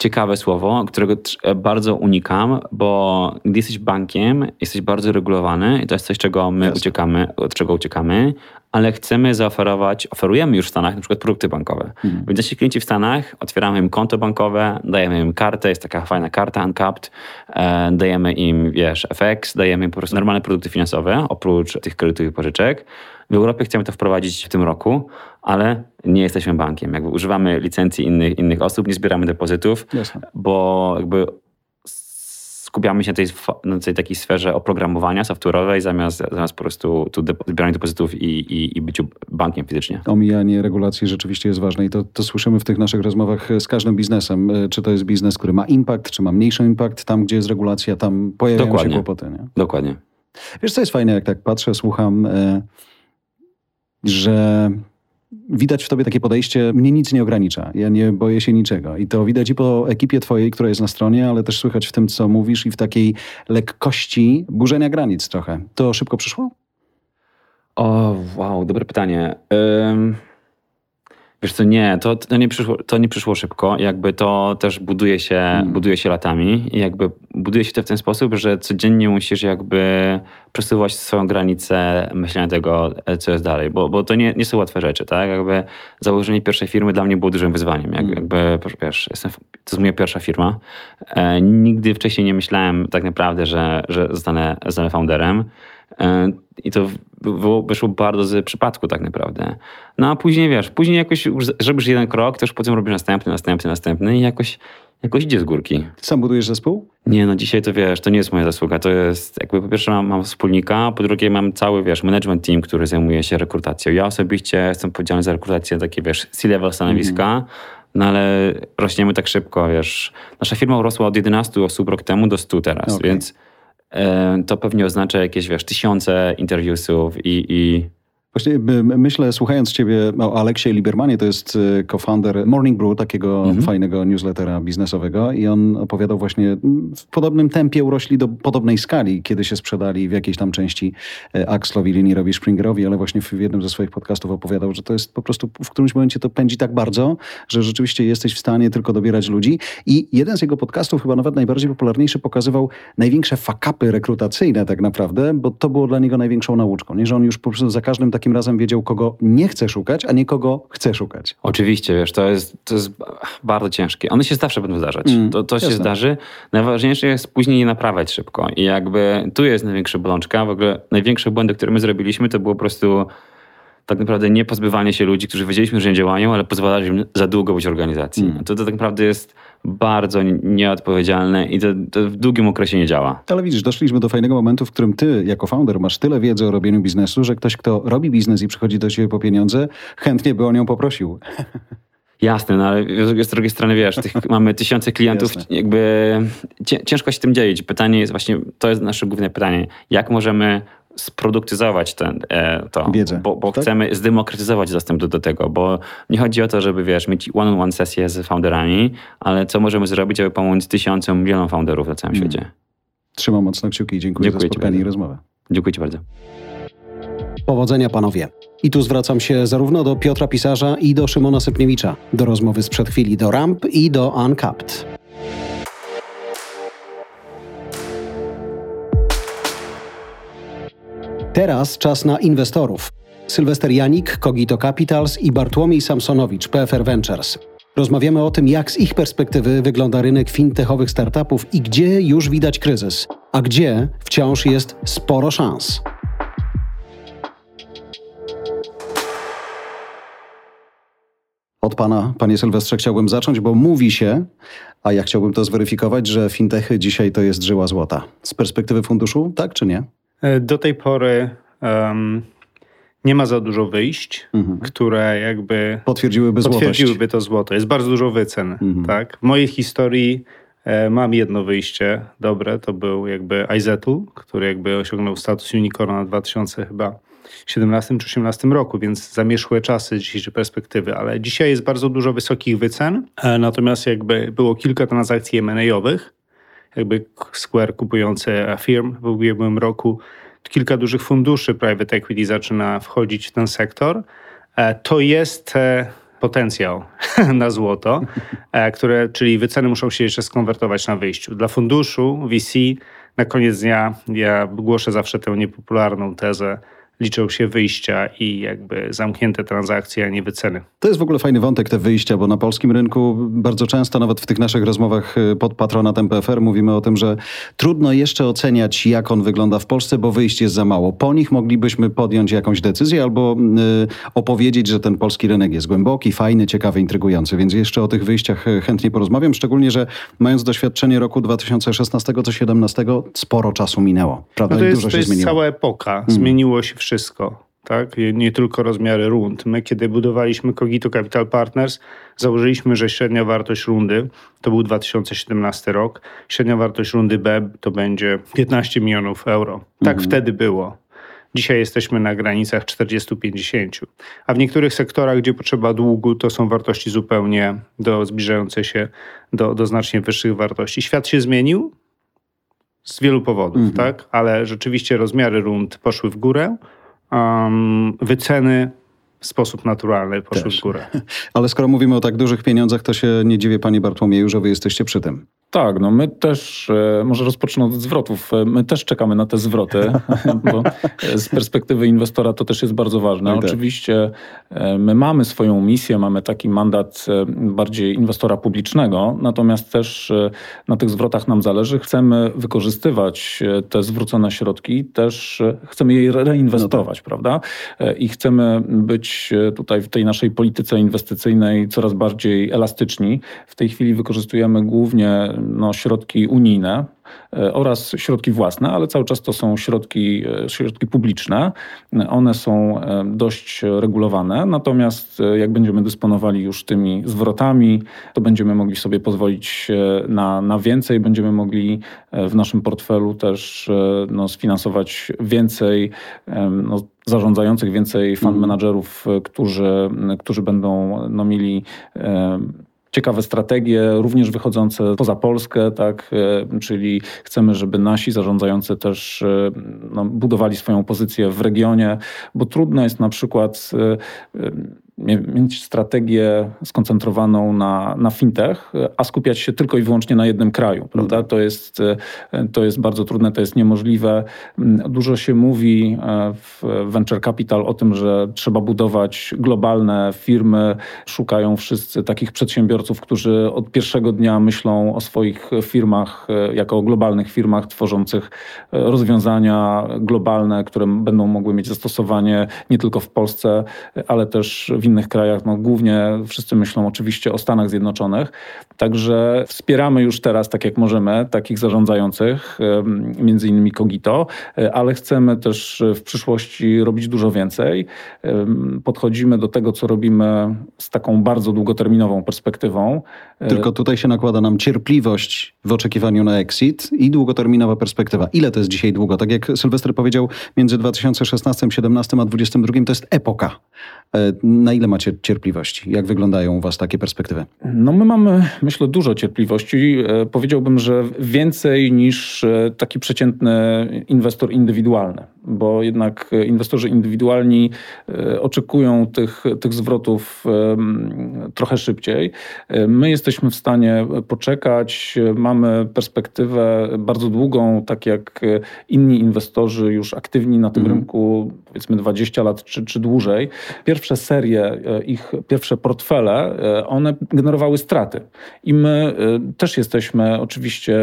ciekawe słowo, którego e, bardzo unikam, bo gdy jesteś bankiem, jesteś bardzo regulowany i to jest coś, czego my Jasne. uciekamy, od czego uciekamy, ale chcemy zaoferować, oferujemy już w Stanach na przykład produkty bankowe. Mhm. Więc nasi klienci w Stanach, otwieramy im konto bankowe, dajemy im kartę, jest taka fajna karta Uncapped, e, dajemy im, wiesz, FX, dajemy im po prostu normalne produkty finansowe, oprócz tych kredytów i pożyczek. W Europie chcemy to wprowadzić w tym roku, ale nie jesteśmy bankiem. Jakby używamy licencji innych, innych osób, nie zbieramy depozytów, Jasne. bo jakby skupiamy się na tej, na tej takiej sferze oprogramowania software'owej zamiast, zamiast po prostu tu zbierania depozytów i, i, i byciu bankiem fizycznie. Omijanie regulacji rzeczywiście jest ważne i to, to słyszymy w tych naszych rozmowach z każdym biznesem. E, czy to jest biznes, który ma impact, czy ma mniejszy impact, tam gdzie jest regulacja, tam pojawiają Dokładnie. się kłopoty. Nie? Dokładnie. Wiesz, co jest fajne, jak tak patrzę, słucham, e, że widać w tobie takie podejście, mnie nic nie ogranicza, ja nie boję się niczego. I to widać i po ekipie twojej, która jest na stronie, ale też słychać w tym, co mówisz i w takiej lekkości burzenia granic trochę. To szybko przyszło? O, wow, dobre pytanie. Wiesz co, nie, to, to, nie przyszło, to nie przyszło szybko. Jakby to też buduje się, hmm. buduje się latami i jakby buduje się to w ten sposób, że codziennie musisz jakby przesuwać swoją granicę myślenia tego, co jest dalej, bo, bo to nie, nie są łatwe rzeczy, tak? Jakby założenie pierwszej firmy dla mnie było dużym wyzwaniem. Jak, hmm. Jakby, wiesz, jestem, to jest moja pierwsza firma. E, nigdy wcześniej nie myślałem tak naprawdę, że, że zostanę, zostanę founderem. E, I to wyszło bardzo z przypadku tak naprawdę. No a później wiesz, później jakoś robisz jeden krok, też potem robisz następny, następny, następny i jakoś, jakoś idzie z górki. Sam budujesz zespół? Nie, no dzisiaj to wiesz, to nie jest moja zasługa. To jest jakby po pierwsze mam, mam wspólnika, po drugie mam cały, wiesz, management team, który zajmuje się rekrutacją. Ja osobiście jestem odpowiedzialny za rekrutację takie, wiesz, C-level stanowiska. Mm. No ale rośniemy tak szybko, wiesz. Nasza firma urosła od 11 osób rok temu do 100 teraz, okay. więc to pewnie oznacza jakieś, wiesz, tysiące interviewsów i, i Właśnie myślę, słuchając ciebie o Aleksie Libermanie, to jest y, co-founder Morning Brew, takiego mhm. fajnego newslettera biznesowego i on opowiadał właśnie, w podobnym tempie urośli do podobnej skali, kiedy się sprzedali w jakiejś tam części y, Axlowi, Linierowi, Springerowi, ale właśnie w jednym ze swoich podcastów opowiadał, że to jest po prostu, w którymś momencie to pędzi tak bardzo, że rzeczywiście jesteś w stanie tylko dobierać ludzi i jeden z jego podcastów, chyba nawet najbardziej popularniejszy, pokazywał największe fakapy rekrutacyjne tak naprawdę, bo to było dla niego największą nauczką, nie? że on już po prostu za każdym takim razem wiedział, kogo nie chce szukać, a nie kogo chce szukać. Oczywiście, wiesz, to jest, to jest bardzo ciężkie. One się zawsze będą zdarzać. Mm, to to się zdarzy. Najważniejsze jest później je naprawiać szybko. I jakby tu jest największa bolączka. W ogóle największe błędy, które my zrobiliśmy, to było po prostu tak naprawdę nie pozbywanie się ludzi, którzy wiedzieliśmy, że nie działają, ale pozwalali im za długo być organizacji. Mm. To, to tak naprawdę jest bardzo nieodpowiedzialne i to, to, w długim okresie nie działa. Ale widzisz, doszliśmy do fajnego momentu, w którym ty jako founder masz tyle wiedzy o robieniu biznesu, że ktoś, kto robi biznes i przychodzi do ciebie po pieniądze, chętnie by o nią poprosił. Jasne, no ale z drugiej strony wiesz, mamy tysiące klientów, Jasne. jakby ciężko się tym dzielić. Pytanie jest właśnie, to jest nasze główne pytanie, jak możemy sproduktyzować ten, e, to, Wiedzę, bo, bo tak? chcemy zdemokratyzować dostęp do, do, tego, bo nie chodzi o to, żeby wiesz, mieć one-on-one sesję z founderami, ale co możemy zrobić, aby pomóc tysiącom, milionom founderów na całym hmm. świecie. Trzymam mocno kciuki i dziękuję, dziękuję za spotkanie i rozmowę. Dziękuję Ci bardzo. Powodzenia panowie. I tu zwracam się zarówno do Piotra Pisarza i do Szymona Sypniewicza, do rozmowy sprzed chwili do Ramp i do Uncapped. Teraz czas na inwestorów. Sylwester Janik, Kogito Capitals i Bartłomiej Samsonowicz, PFR Ventures. Rozmawiamy o tym, jak z ich perspektywy wygląda rynek fintechowych startupów i gdzie już widać kryzys, a gdzie wciąż jest sporo szans. Od pana, panie Sylwestrze, chciałbym zacząć, bo mówi się, a ja chciałbym to zweryfikować, że fintechy dzisiaj to jest żyła złota. Z perspektywy funduszu, tak czy nie? E, do tej pory um, nie ma za dużo wyjść, mhm. które jakby potwierdziłyby, potwierdziłyby to złoto. Jest bardzo dużo wycen. Mhm. Tak? W mojej historii e, mam jedno wyjście dobre, to był jakby Izetul, który jakby osiągnął status unicorna w 2000 chyba 17 czy 18 roku, więc zamierzchłe czasy dzisiejszej perspektywy, ale dzisiaj jest bardzo dużo wysokich wycen, e, natomiast jakby było kilka transakcji M&A-owych, jakby Square kupujący firm w ubiegłym roku, kilka dużych funduszy private equity zaczyna wchodzić w ten sektor. E, to jest e, potencjał na złoto, e, które, czyli wyceny muszą się jeszcze skonwertować na wyjściu. Dla funduszu VC na koniec dnia ja głoszę zawsze tę niepopularną tezę, liczą się wyjścia i jakby zamknięte transakcje, a nie wyceny. To jest w ogóle fajny wątek, te wyjścia, bo na polskim rynku bardzo często, nawet w tych naszych rozmowach y, pod patronatem PFR, mówimy o tym, że trudno jeszcze oceniać, jak on wygląda w Polsce, bo wyjść jest za mało. Po nich moglibyśmy podjąć jakąś decyzję albo y, opowiedzieć, że ten polski rynek jest głęboki, fajny, ciekawy, intrygujący. Więc jeszcze o tych wyjściach y, chętnie porozmawiam, szczególnie, że mając doświadczenie roku 2016-2017, sporo czasu minęło. Prawda? No to jest, dużo się to jest zmieniło. cała epoka. Mm. Zmieniło się wszystko wszystko. Tak? Nie tylko rozmiary rund. My, kiedy budowaliśmy Cogito Capital Partners, założyliśmy, że średnia wartość rundy to był 2017 rok. Średnia wartość rundy B to będzie 15 milionów euro. Tak mhm. wtedy było. Dzisiaj jesteśmy na granicach 40-50. A w niektórych sektorach, gdzie potrzeba długu, to są wartości zupełnie do, zbliżające się do, do znacznie wyższych wartości. Świat się zmienił z wielu powodów, mhm. tak? Ale rzeczywiście rozmiary rund poszły w górę um, wyceny w sposób naturalny poszły Też. w górę. Ale skoro mówimy o tak dużych pieniądzach, to się nie dziwię, panie Bartłomieju, że wy jesteście przy tym. Tak, no my też, e, może rozpocznę od zwrotów, e, my też czekamy na te zwroty, bo z perspektywy inwestora to też jest bardzo ważne. No tak. Oczywiście e, my mamy swoją misję, mamy taki mandat bardziej inwestora publicznego, natomiast też na tych zwrotach nam zależy. Chcemy wykorzystywać te zwrócone środki, też chcemy je reinwestować, no tak. prawda? I chcemy być tutaj w tej naszej polityce inwestycyjnej coraz bardziej elastyczni. W tej chwili wykorzystujemy głównie no, środki unijne e, oraz środki własne, ale cały czas to są środki, e, środki publiczne. One są e, dość regulowane, natomiast jak będziemy dysponowali już tymi zwrotami, to będziemy mogli sobie pozwolić na, na więcej, będziemy mogli w naszym portfelu też no, sfinansować więcej no, zarządzających, więcej fund mhm. managerów, którzy, którzy będą no, mieli ciekawe strategie, również wychodzące poza Polskę, tak, e, czyli chcemy, żeby nasi zarządzający też e, no, budowali swoją pozycję w regionie, bo trudno jest na przykład e, mieć strategię skoncentrowaną na, na fintech, a skupiać się tylko i wyłącznie na jednym kraju, prawda? To jest, to jest bardzo trudne, to jest niemożliwe. Dużo się mówi w venture capital o tym, że trzeba budować globalne firmy, szukają wszyscy takich przedsiębiorców, którzy od pierwszego dnia myślą o swoich firmach jako o globalnych firmach tworzących rozwiązania globalne, które będą mogły mieć zastosowanie nie tylko w Polsce, ale też w innych krajach. No, głównie wszyscy myślą oczywiście o Stanach Zjednoczonych. Także wspieramy już teraz, tak jak możemy, takich zarządzających, między innymi Kogito, ale chcemy też w przyszłości robić dużo więcej. Podchodzimy do tego, co robimy z taką bardzo długoterminową perspektywą. Tylko tutaj się nakłada nam cierpliwość w oczekiwaniu na exit i długoterminowa perspektywa. Ile to jest dzisiaj długo? Tak jak Sylwester powiedział, między 2016, 2017 a 2022 to jest epoka. E, na ile macie cierpliwości? Jak wyglądają u Was takie perspektywy? No my mamy, myślę, dużo cierpliwości. E, powiedziałbym, że więcej niż e, taki przeciętny inwestor indywidualny, bo jednak inwestorzy indywidualni oczekują tych, tych zwrotów trochę szybciej. My jesteśmy w stanie poczekać, mamy perspektywę bardzo długą, tak jak inni inwestorzy już aktywni na tym mm. rynku, powiedzmy 20 lat czy, czy dłużej. Pierwsze serie, e, ich pierwsze portfele, e, one generowały straty. I my e, też jesteśmy oczywiście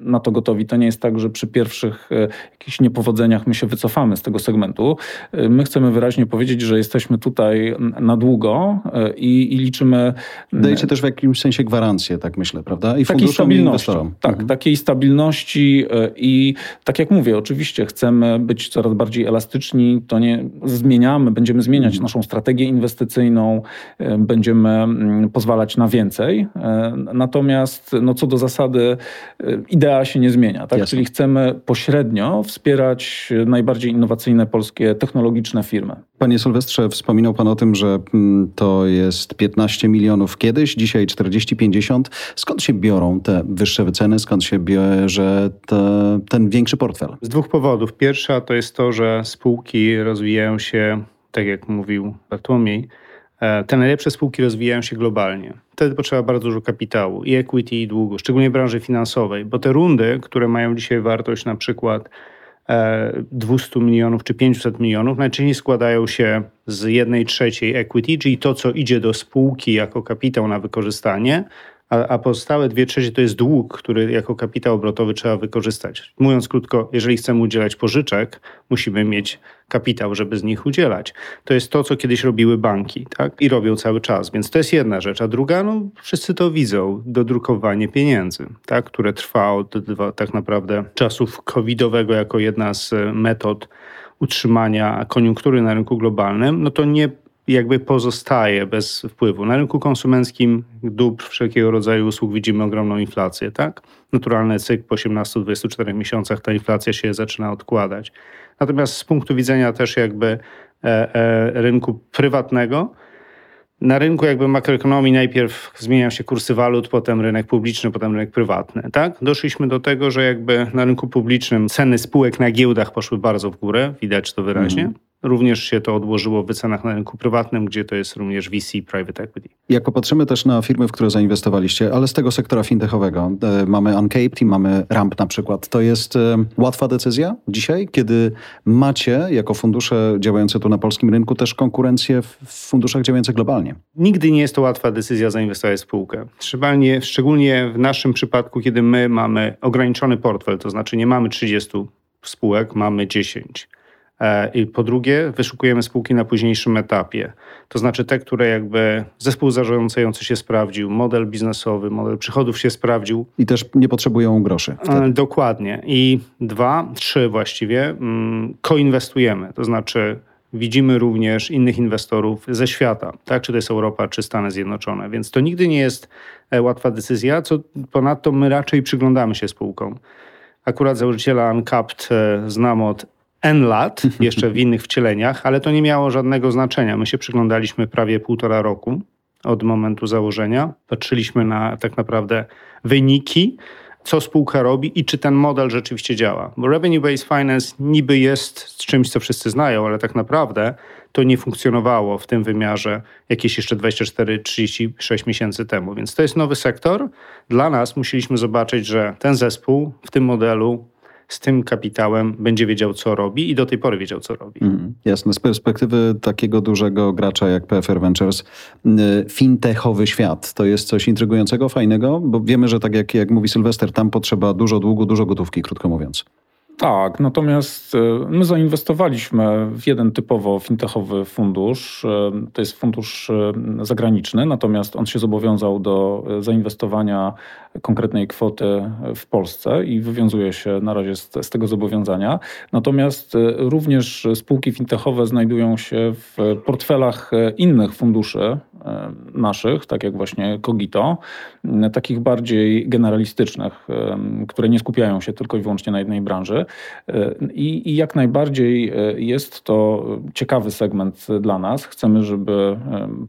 na to gotowi. To nie jest tak, że przy pierwszych jakichś niepowodzeniach my się wycofamy z tego segmentu. My chcemy wyraźnie powiedzieć, że jesteśmy tutaj na długo i, i liczymy. Dajecie też w jakimś sensie gwarancję, tak myślę, prawda? I funduszom, i inwestorom. Tak, mhm. takiej stabilności i tak jak mówię, oczywiście chcemy być coraz bardziej elastyczni, to nie zmieniamy, będziemy zmieniać mhm. naszą strategię inwestycyjną, e, będziemy mm, pozwalać na więcej. E, natomiast no, co do zasady e, idea się nie zmienia, tak? czyli chcemy pośrednio wspierać najbardziej innowacyjne polskie technologiczne firmy. Panie Sylwestrze, wspominał Pan o tym, że mm, to jest 15 milionów kiedyś, dzisiaj 40-50. Skąd się biorą te wyższe wyceny? Skąd się bierze te, ten większy portfel? Z dwóch powodów. Pierwsza to jest to, że spółki rozwijają się, tak jak mówił Bartłomiej, e, te najlepsze spółki rozwijają się globalnie. Wtedy potrzeba bardzo dużo kapitału i equity, i długu, szczególnie branży finansowej, bo te rundy, które mają dzisiaj wartość na przykład 200 milionów czy 500 milionów. Najczęściej składają się z jednej trzeciej equity, czyli to, co idzie do spółki jako kapitał na wykorzystanie, a, a pozostałe dwie trzecie to jest dług, który jako kapitał obrotowy trzeba wykorzystać. Mówiąc krótko, jeżeli chcemy udzielać pożyczek, musimy mieć kapitał, żeby z nich udzielać. To jest to, co kiedyś robiły banki tak? i robią cały czas. Więc to jest jedna rzecz. A druga, no wszyscy to widzą, dodrukowanie pieniędzy, tak? które trwa od tak naprawdę czasów covidowego jako jedna z metod utrzymania koniunktury na rynku globalnym, no to nie jakby pozostaje bez wpływu. Na rynku konsumenckim dóbr wszelkiego rodzaju usług widzimy ogromną inflację, tak? Naturalny cykl po 18-24 miesiącach ta inflacja się zaczyna odkładać. Natomiast z punktu widzenia też jakby e, e, rynku prywatnego, na rynku jakby makroekonomii najpierw zmieniają się kursy walut, potem rynek publiczny, potem rynek prywatny. Tak? Doszliśmy do tego, że jakby na rynku publicznym ceny spółek na giełdach poszły bardzo w górę, widać to wyraźnie. Mm. Również się to odłożyło w wycenach na rynku prywatnym, gdzie to jest również VC, private equity. Jak popatrzymy też na firmy, w które zainwestowaliście, ale z tego sektora fintechowego, e, mamy Uncaped i mamy Ramp na przykład. To jest e, łatwa decyzja dzisiaj, kiedy macie jako fundusze działające tu na polskim rynku też konkurencję w funduszach działających globalnie? Nigdy nie jest to łatwa decyzja zainwestować w spółkę. Szczególnie, szczególnie w naszym przypadku, kiedy my mamy ograniczony portfel, to znaczy nie mamy 30 spółek, mamy 10 E, I po drugie, wyszukujemy spółki na późniejszym etapie. To znaczy te, które jakby zespół zarządzający się sprawdził, model biznesowy, model przychodów się sprawdził. I też nie potrzebują groszy. E, wtedy. Dokładnie. I dwa, trzy właściwie, mm, koinwestujemy. To znaczy widzimy również innych inwestorów ze świata, tak? czy to jest Europa, czy Stany Zjednoczone. Więc to nigdy nie jest e, łatwa decyzja, co ponadto my raczej przyglądamy się spółkom. Akurat założyciela Uncapped znam od N lat, jeszcze w innych wcieleniach, ale to nie miało żadnego znaczenia. My się przyglądaliśmy prawie półtora roku od momentu założenia. Patrzyliśmy na tak naprawdę wyniki co spółka robi i czy ten model rzeczywiście działa. Bo revenue-based finance niby jest czymś, co wszyscy znają, ale tak naprawdę to nie funkcjonowało w tym wymiarze jakieś jeszcze 24-36 miesięcy temu. Więc to jest nowy sektor. Dla nas musieliśmy zobaczyć, że ten zespół w tym modelu z tym kapitałem będzie wiedział, co robi i do tej pory wiedział, co robi. Mm, jasne. Z perspektywy takiego dużego gracza jak PFR Ventures, y, fintechowy świat to jest coś intrygującego, fajnego, bo wiemy, że tak jak, jak mówi Sylwester, tam potrzeba dużo długu, dużo gotówki, krótko mówiąc. Tak, natomiast e, my zainwestowaliśmy w jeden typowo fintechowy fundusz. E, to jest fundusz e, zagraniczny, natomiast on się zobowiązał do zainwestowania konkretnej kwoty w Polsce i wywiązuje się na razie z, z tego zobowiązania. Natomiast również spółki fintechowe znajdują się w portfelach innych funduszy naszych, tak jak właśnie Cogito, takich bardziej generalistycznych, które nie skupiają się tylko i wyłącznie na jednej branży. I, I, jak najbardziej e, jest to ciekawy segment dla nas. Chcemy, żeby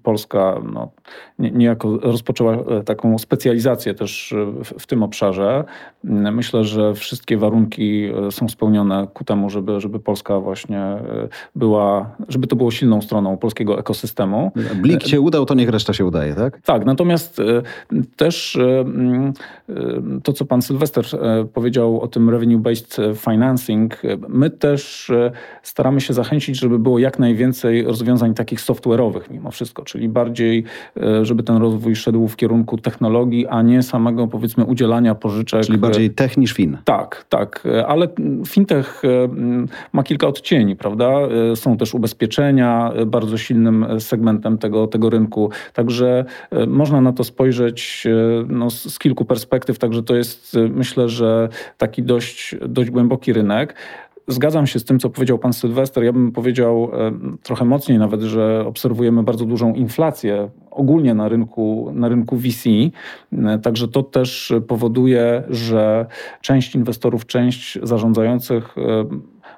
Polska no, niejako rozpoczęła e, taką specjalizację też w, w, tym obszarze. Myślę, że wszystkie warunki e, są spełnione ku temu, żeby, żeby Polska właśnie była, żeby to było silną stroną polskiego ekosystemu. Blik się udał, to niech reszta się udaje, tak? Tak, natomiast też to, co pan Sylwester powiedział o tym revenue-based financing, my też e, staramy się zachęcić, żeby było jak najwięcej rozwiązań takich software'owych mimo wszystko, czyli bardziej, e, żeby ten rozwój szedł w kierunku technologii, a nie samego powiedzmy udzielania pożyczek. Czyli bardziej tech niż fin. Tak, tak, ale fintech ma kilka odcieni, prawda? E, są też ubezpieczenia bardzo silnym segmentem tego, tego rynku, także można na to spojrzeć no, z kilku perspektyw, także to jest myślę, że taki dość, dość głęboki głęboki rynek. Zgadzam się z tym, co powiedział pan Sylwester. Ja bym powiedział e, trochę mocniej nawet, że obserwujemy bardzo dużą inflację ogólnie na rynku, na rynku VC. E, także to też powoduje, że część inwestorów, część zarządzających e,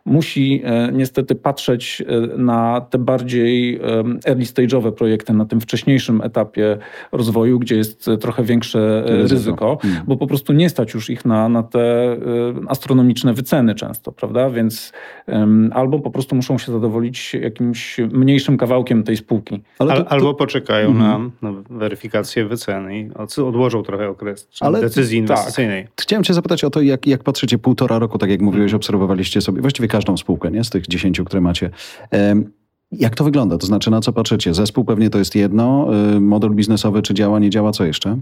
musi e, niestety patrzeć e, na te bardziej e, early stage'owe projekty, na tym wcześniejszym etapie rozwoju, gdzie jest trochę większe ryzyko, ryzyko hmm. bo po prostu nie stać już ich na, na te astronomiczne wyceny często, prawda? Więc albo po prostu muszą się zadowolić jakimś mniejszym kawałkiem tej spółki. To, to... Albo poczekają hmm. na, na, weryfikację wyceny i odłożą trochę okres Ale decyzji tak. inwestycyjnej. Tak. Chciałem cię zapytać o to, jak, jak patrzycie półtora roku, tak jak mówiłeś, obserwowaliście sobie, właściwie każdą spółkę nie? z tych dziesięciu, które macie. Jak to wygląda? To znaczy, na co patrzycie? Zespół pewnie to jest jedno, y, model biznesowy, czy działa, nie działa, co jeszcze?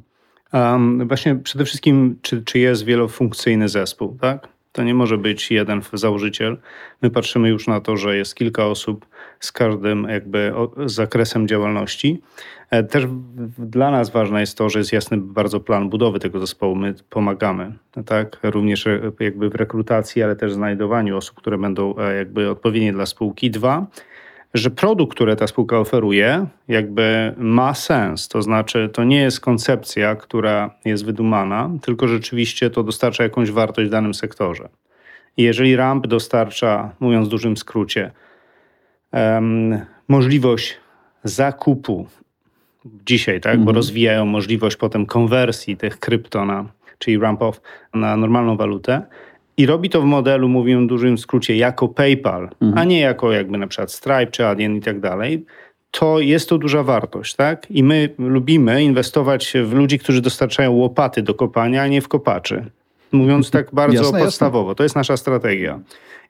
Um, właśnie przede wszystkim, czy, czy jest wielofunkcyjny zespół, tak? To nie może być jeden założyciel. My patrzymy już na to, że jest kilka osób z każdym jakby zakresem działalności. E, też dla nas ważne jest to, że jest jasny bardzo plan budowy tego zespołu. My pomagamy, tak? Również e, jakby w rekrutacji, ale też znajdowaniu osób, które będą e, jakby odpowiednie dla spółki. Dwa, że produkt, który ta spółka oferuje, jakby ma sens. To znaczy, to nie jest koncepcja, która jest wydumana, tylko rzeczywiście to dostarcza jakąś wartość w danym sektorze. I jeżeli RAMP dostarcza, mówiąc w dużym skrócie, um, możliwość zakupu dzisiaj, tak, bo mhm. rozwijają możliwość potem konwersji tych krypto na, czyli ramp off na normalną walutę, i robi to w modelu, mówię w dużym skrócie, jako PayPal, mhm. a nie jako jakby na przykład Stripe czy Adyen i tak dalej, to jest to duża wartość, tak? I my lubimy inwestować w ludzi, którzy dostarczają łopaty do kopania, a nie w kopaczy. Mówiąc tak bardzo jasne, podstawowo, jasne. to jest nasza strategia.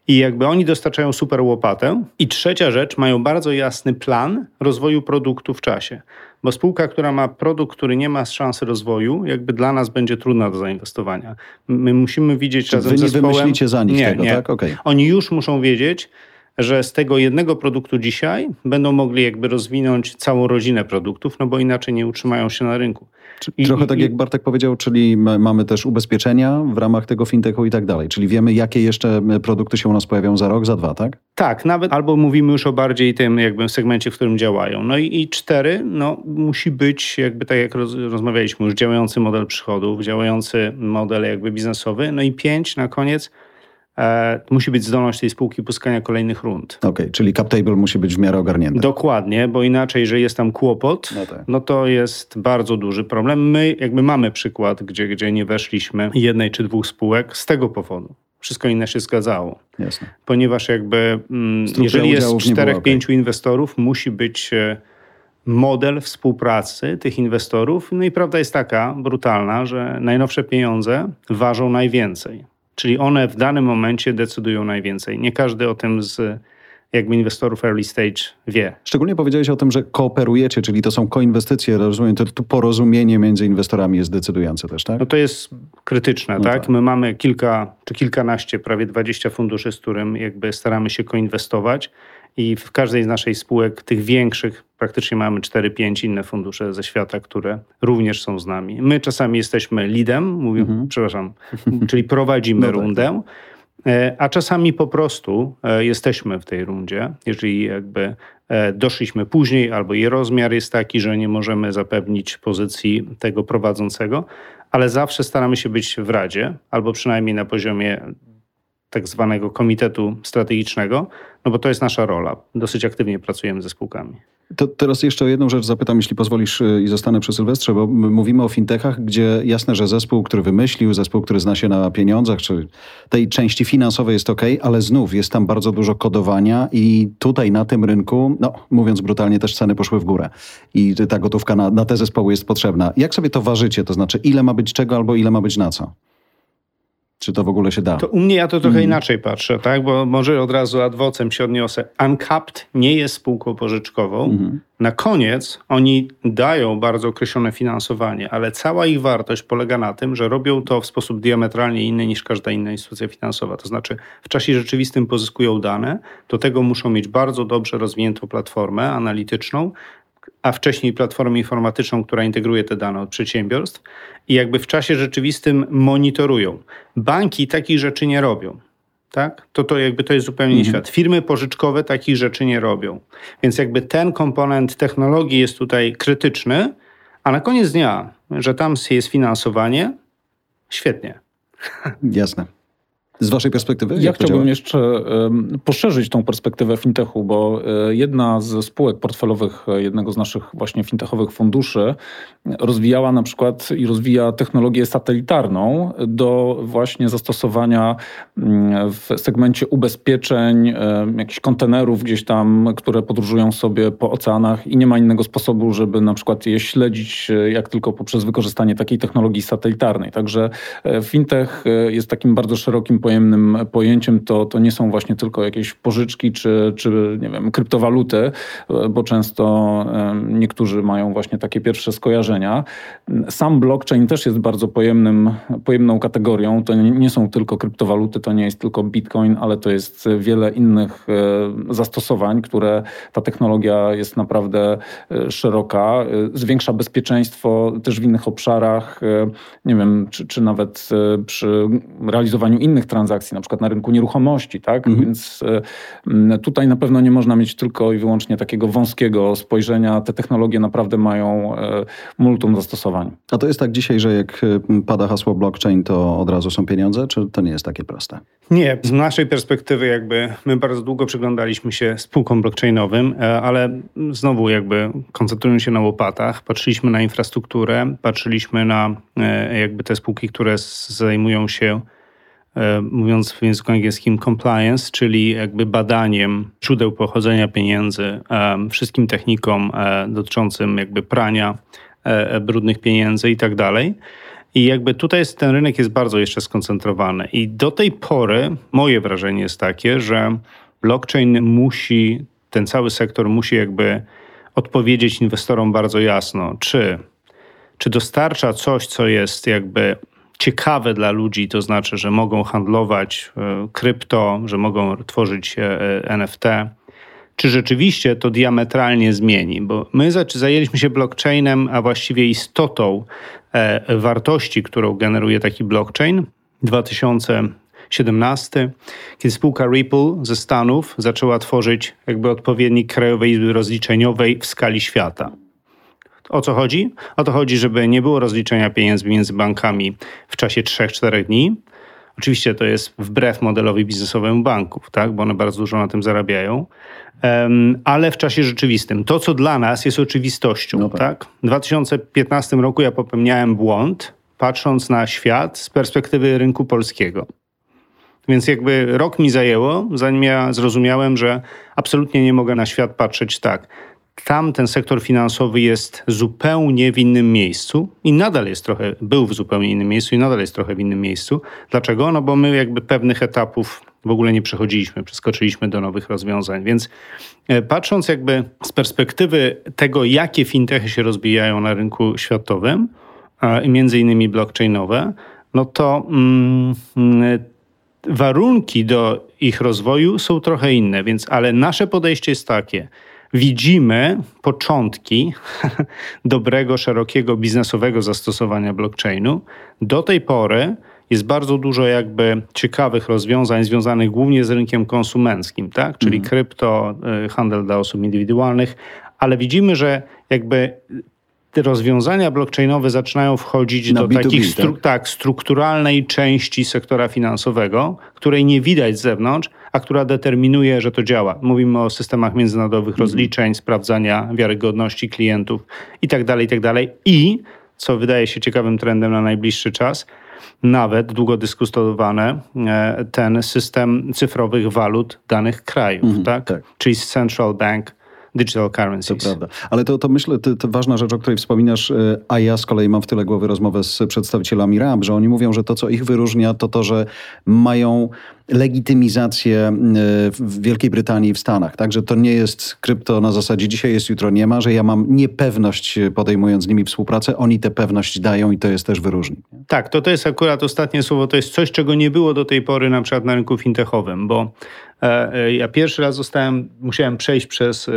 I jakby oni dostarczają super łopatę. I trzecia rzecz, mają bardzo jasny plan rozwoju produktu w czasie. Bo spółka, która ma produkt, który nie ma szansy rozwoju, jakby dla nas będzie trudna do zainwestowania. My musimy widzieć Czy razem wy nie zespołem... wymyślicie za nich nie, tego, nie. tak? Okay. Oni już muszą wiedzieć, że z tego jednego produktu dzisiaj będą mogli jakby rozwinąć całą rodzinę produktów, no bo inaczej nie utrzymają się na rynku. I, trochę tak jak Bartek powiedział, czyli mamy też ubezpieczenia w ramach tego fintechu i tak dalej. Czyli wiemy, jakie jeszcze produkty się u nas pojawią za rok, za dwa, tak? Tak, nawet albo mówimy już o bardziej tym jakby segmencie, w którym działają. No i, i cztery, no musi być jakby tak jak roz, rozmawialiśmy już, działający model przychodów, działający model jakby biznesowy. No i pięć na koniec, e, musi być zdolność tej spółki puskania kolejnych rund. Okej, okay, czyli cap table musi być w miarę ogarnięty. Dokładnie, bo inaczej, jeżeli jest tam kłopot, no, tak. no, to jest bardzo duży problem. My jakby mamy przykład, gdzie, gdzie nie weszliśmy jednej czy dwóch spółek z tego powodu. Wszystko inne się zgadzało. Jasne. Ponieważ jakby, mm, jeżeli jest czterech, pięciu inwestorów, musi być e, model współpracy tych inwestorów. No i prawda jest taka brutalna, że najnowsze pieniądze ważą najwięcej. Czyli one w danym momencie decydują najwięcej. Nie każdy o tym z jakby inwestorów early stage wie. Szczególnie powiedziałeś o tym, że kooperujecie, czyli to są koinwestycje, rozumiem, to, to porozumienie między inwestorami jest decydujące też, tak? No to jest krytyczne, no tak? tak? My mamy kilka czy kilkanaście, prawie 20 funduszy, z którym jakby staramy się koinwestować i w każdej z naszych spółek, tych większych, praktycznie mamy 4-5 inne fundusze ze świata, które również są z nami. My czasami jesteśmy leadem, mówię, mhm. przepraszam, czyli prowadzimy no tak, rundę, tak. a czasami po prostu e, jesteśmy w tej rundzie, jeżeli jakby e, doszliśmy później, albo jej rozmiar jest taki, że nie możemy zapewnić pozycji tego prowadzącego, ale zawsze staramy się być w radzie, albo przynajmniej na poziomie tak zwanego komitetu strategicznego, no bo to jest nasza rola. Dosyć aktywnie pracujemy ze spółkami. To teraz jeszcze o jedną rzecz zapytam, jeśli pozwolisz y, i zostanę przy Sylwestrze, bo mówimy o fintechach, gdzie jasne, że zespół, który wymyślił, zespół, który zna się na pieniądzach, czy tej części finansowej jest ok, ale znów jest tam bardzo dużo kodowania i tutaj na tym rynku, no mówiąc brutalnie, też ceny poszły w górę i ta gotówka na, na te zespoły jest potrzebna. Jak sobie to ważycie? To znaczy, ile ma być czego albo ile ma być na co? Czy to w ogóle się da? To u mnie ja to trochę mm. inaczej patrzę, tak? Bo może od razu adwocem się odniosę. Uncapped nie jest spółką pożyczkową. Mm. Na koniec oni dają bardzo określone finansowanie, ale cała ich wartość polega na tym, że robią to w sposób diametralnie inny niż każda inna instytucja finansowa. To znaczy w czasie rzeczywistym pozyskują dane, do tego muszą mieć bardzo dobrze rozwiniętą platformę analityczną, a wcześniej platformę informatyczną, która integruje te dane od przedsiębiorstw i jakby w czasie rzeczywistym monitorują. Banki takich rzeczy nie robią. Tak? To, to jakby to jest zupełnie mhm. świat. Firmy pożyczkowe takich rzeczy nie robią. Więc jakby ten komponent technologii jest tutaj krytyczny, a na koniec dnia, że tam jest finansowanie, świetnie. Jasne. Z waszej perspektywy? Ja chciałbym jeszcze poszerzyć tą perspektywę fintechu, bo e, jedna z spółek portfelowych e, jednego z naszych właśnie fintechowych funduszy rozwijała na przykład i rozwija technologię satelitarną do właśnie zastosowania mm, w segmencie ubezpieczeń, jakichś kontenerów gdzieś tam, które podróżują sobie po oceanach i nie ma innego sposobu, żeby na przykład je śledzić, e, jak tylko poprzez wykorzystanie takiej technologii satelitarnej. Także fintech jest takim bardzo szerokim pojemnym pojęciem, to, to nie są właśnie tylko jakieś pożyczki czy, czy nie wiem, kryptowaluty, bo często niektórzy mają właśnie takie pierwsze skojarzenia. Sam blockchain też jest bardzo pojemnym, pojemną kategorią. To nie są tylko kryptowaluty, to nie jest tylko bitcoin, ale to jest wiele innych e, zastosowań, które ta technologia jest naprawdę e, szeroka. E, zwiększa bezpieczeństwo też w innych obszarach, nie wiem, czy, czy nawet przy realizowaniu innych transakcji, transakcji, na przykład na rynku nieruchomości, tak? Mhm. Więc e, tutaj na pewno nie można mieć tylko i wyłącznie takiego wąskiego spojrzenia. Te technologie naprawdę mają e, multum zastosowań. A to jest tak dzisiaj, że jak e, pada hasło blockchain, to od razu są pieniądze, czy to nie jest takie proste? Nie, z naszej perspektywy jakby my bardzo długo przyglądaliśmy się spółkom blockchainowym, ale znowu jakby koncentrując się na łopatach, patrzyliśmy na infrastrukturę, patrzyliśmy na jakby te spółki, które zajmują się mówiąc w języku angielskim compliance, czyli jakby badaniem źródeł pochodzenia pieniędzy, e, wszystkim technikom e, dotyczącym jakby prania brudnych pieniędzy i tak dalej. I jakby tutaj jest, ten rynek jest bardzo jeszcze skoncentrowany. I do tej pory moje wrażenie jest takie, że blockchain musi, ten cały sektor musi jakby odpowiedzieć inwestorom bardzo jasno, czy, czy dostarcza coś, co jest jakby ciekawe dla ludzi, to znaczy, że mogą handlować e, krypto, że mogą tworzyć e, NFT, czy rzeczywiście to diametralnie zmieni? Bo my zajęliśmy się blockchainem, a właściwie istotą e, wartości, którą generuje taki blockchain. 2017, kiedy spółka Ripple ze Stanów zaczęła tworzyć jakby odpowiednik Krajowej Izby Rozliczeniowej w skali świata. O co chodzi? O to chodzi, żeby nie było rozliczenia pieniędzy między bankami w czasie 3-4 dni, Oczywiście to jest wbrew modelowi biznesowemu banków, tak? bo one bardzo dużo na tym zarabiają, ale w czasie rzeczywistym. To, co dla nas jest oczywistością. No tak. tak? W 2015 roku ja popełniałem błąd, patrząc na świat z perspektywy rynku polskiego. Więc jakby rok mi zajęło, zanim ja zrozumiałem, że absolutnie nie mogę na świat patrzeć tak. Tam ten sektor finansowy jest zupełnie w innym miejscu i nadal jest trochę, był w zupełnie innym miejscu i nadal jest trochę w innym miejscu. Dlaczego? No bo my jakby pewnych etapów w ogóle nie przechodziliśmy, przeskoczyliśmy do nowych rozwiązań. Więc e, patrząc jakby z perspektywy tego, jakie fintechy się rozwijają na rynku światowym, między innymi blockchainowe, no to mm, mm, warunki do ich rozwoju są trochę inne, więc ale nasze podejście jest takie. Widzimy początki dobrego, szerokiego biznesowego zastosowania blockchainu. Do tej pory jest bardzo dużo jakby ciekawych rozwiązań związanych głównie z rynkiem konsumenckim, tak? czyli mm. krypto, y, handel dla osób indywidualnych, ale widzimy, że jakby te rozwiązania blockchainowe zaczynają wchodzić Na do B2B, takich stru tak? tak? strukturalnej części sektora finansowego, której nie widać z zewnątrz, a która determinuje, że to działa. Mówimy o systemach międzynarodowych mhm. rozliczeń, sprawdzania wiarygodności klientów itd., tak itd. Tak I, co wydaje się ciekawym trendem na najbliższy czas, nawet długo dyskutowane e, ten system cyfrowych walut danych krajów, mhm, tak? tak? Czyli Central Bank digital currencies. To prawda. Ale to, to myślę, to, to ważna rzecz, o której wspominasz, e, a ja z kolei mam w tyle głowy rozmowę z przedstawicielami RAM, że oni mówią, że to, co ich wyróżnia, to to, że mają legitymizację e, w Wielkiej Brytanii i w Stanach. Także to nie jest krypto na zasadzie dzisiaj jest, jutro nie ma, że ja mam niepewność e, podejmując z nimi współpracę, oni tę pewność dają i to jest też wyróżnik. Tak, to to jest akurat ostatnie słowo, to jest coś, czego nie było do tej pory na przykład na rynku fintechowym, bo ja pierwszy raz zostałem, musiałem przejść przez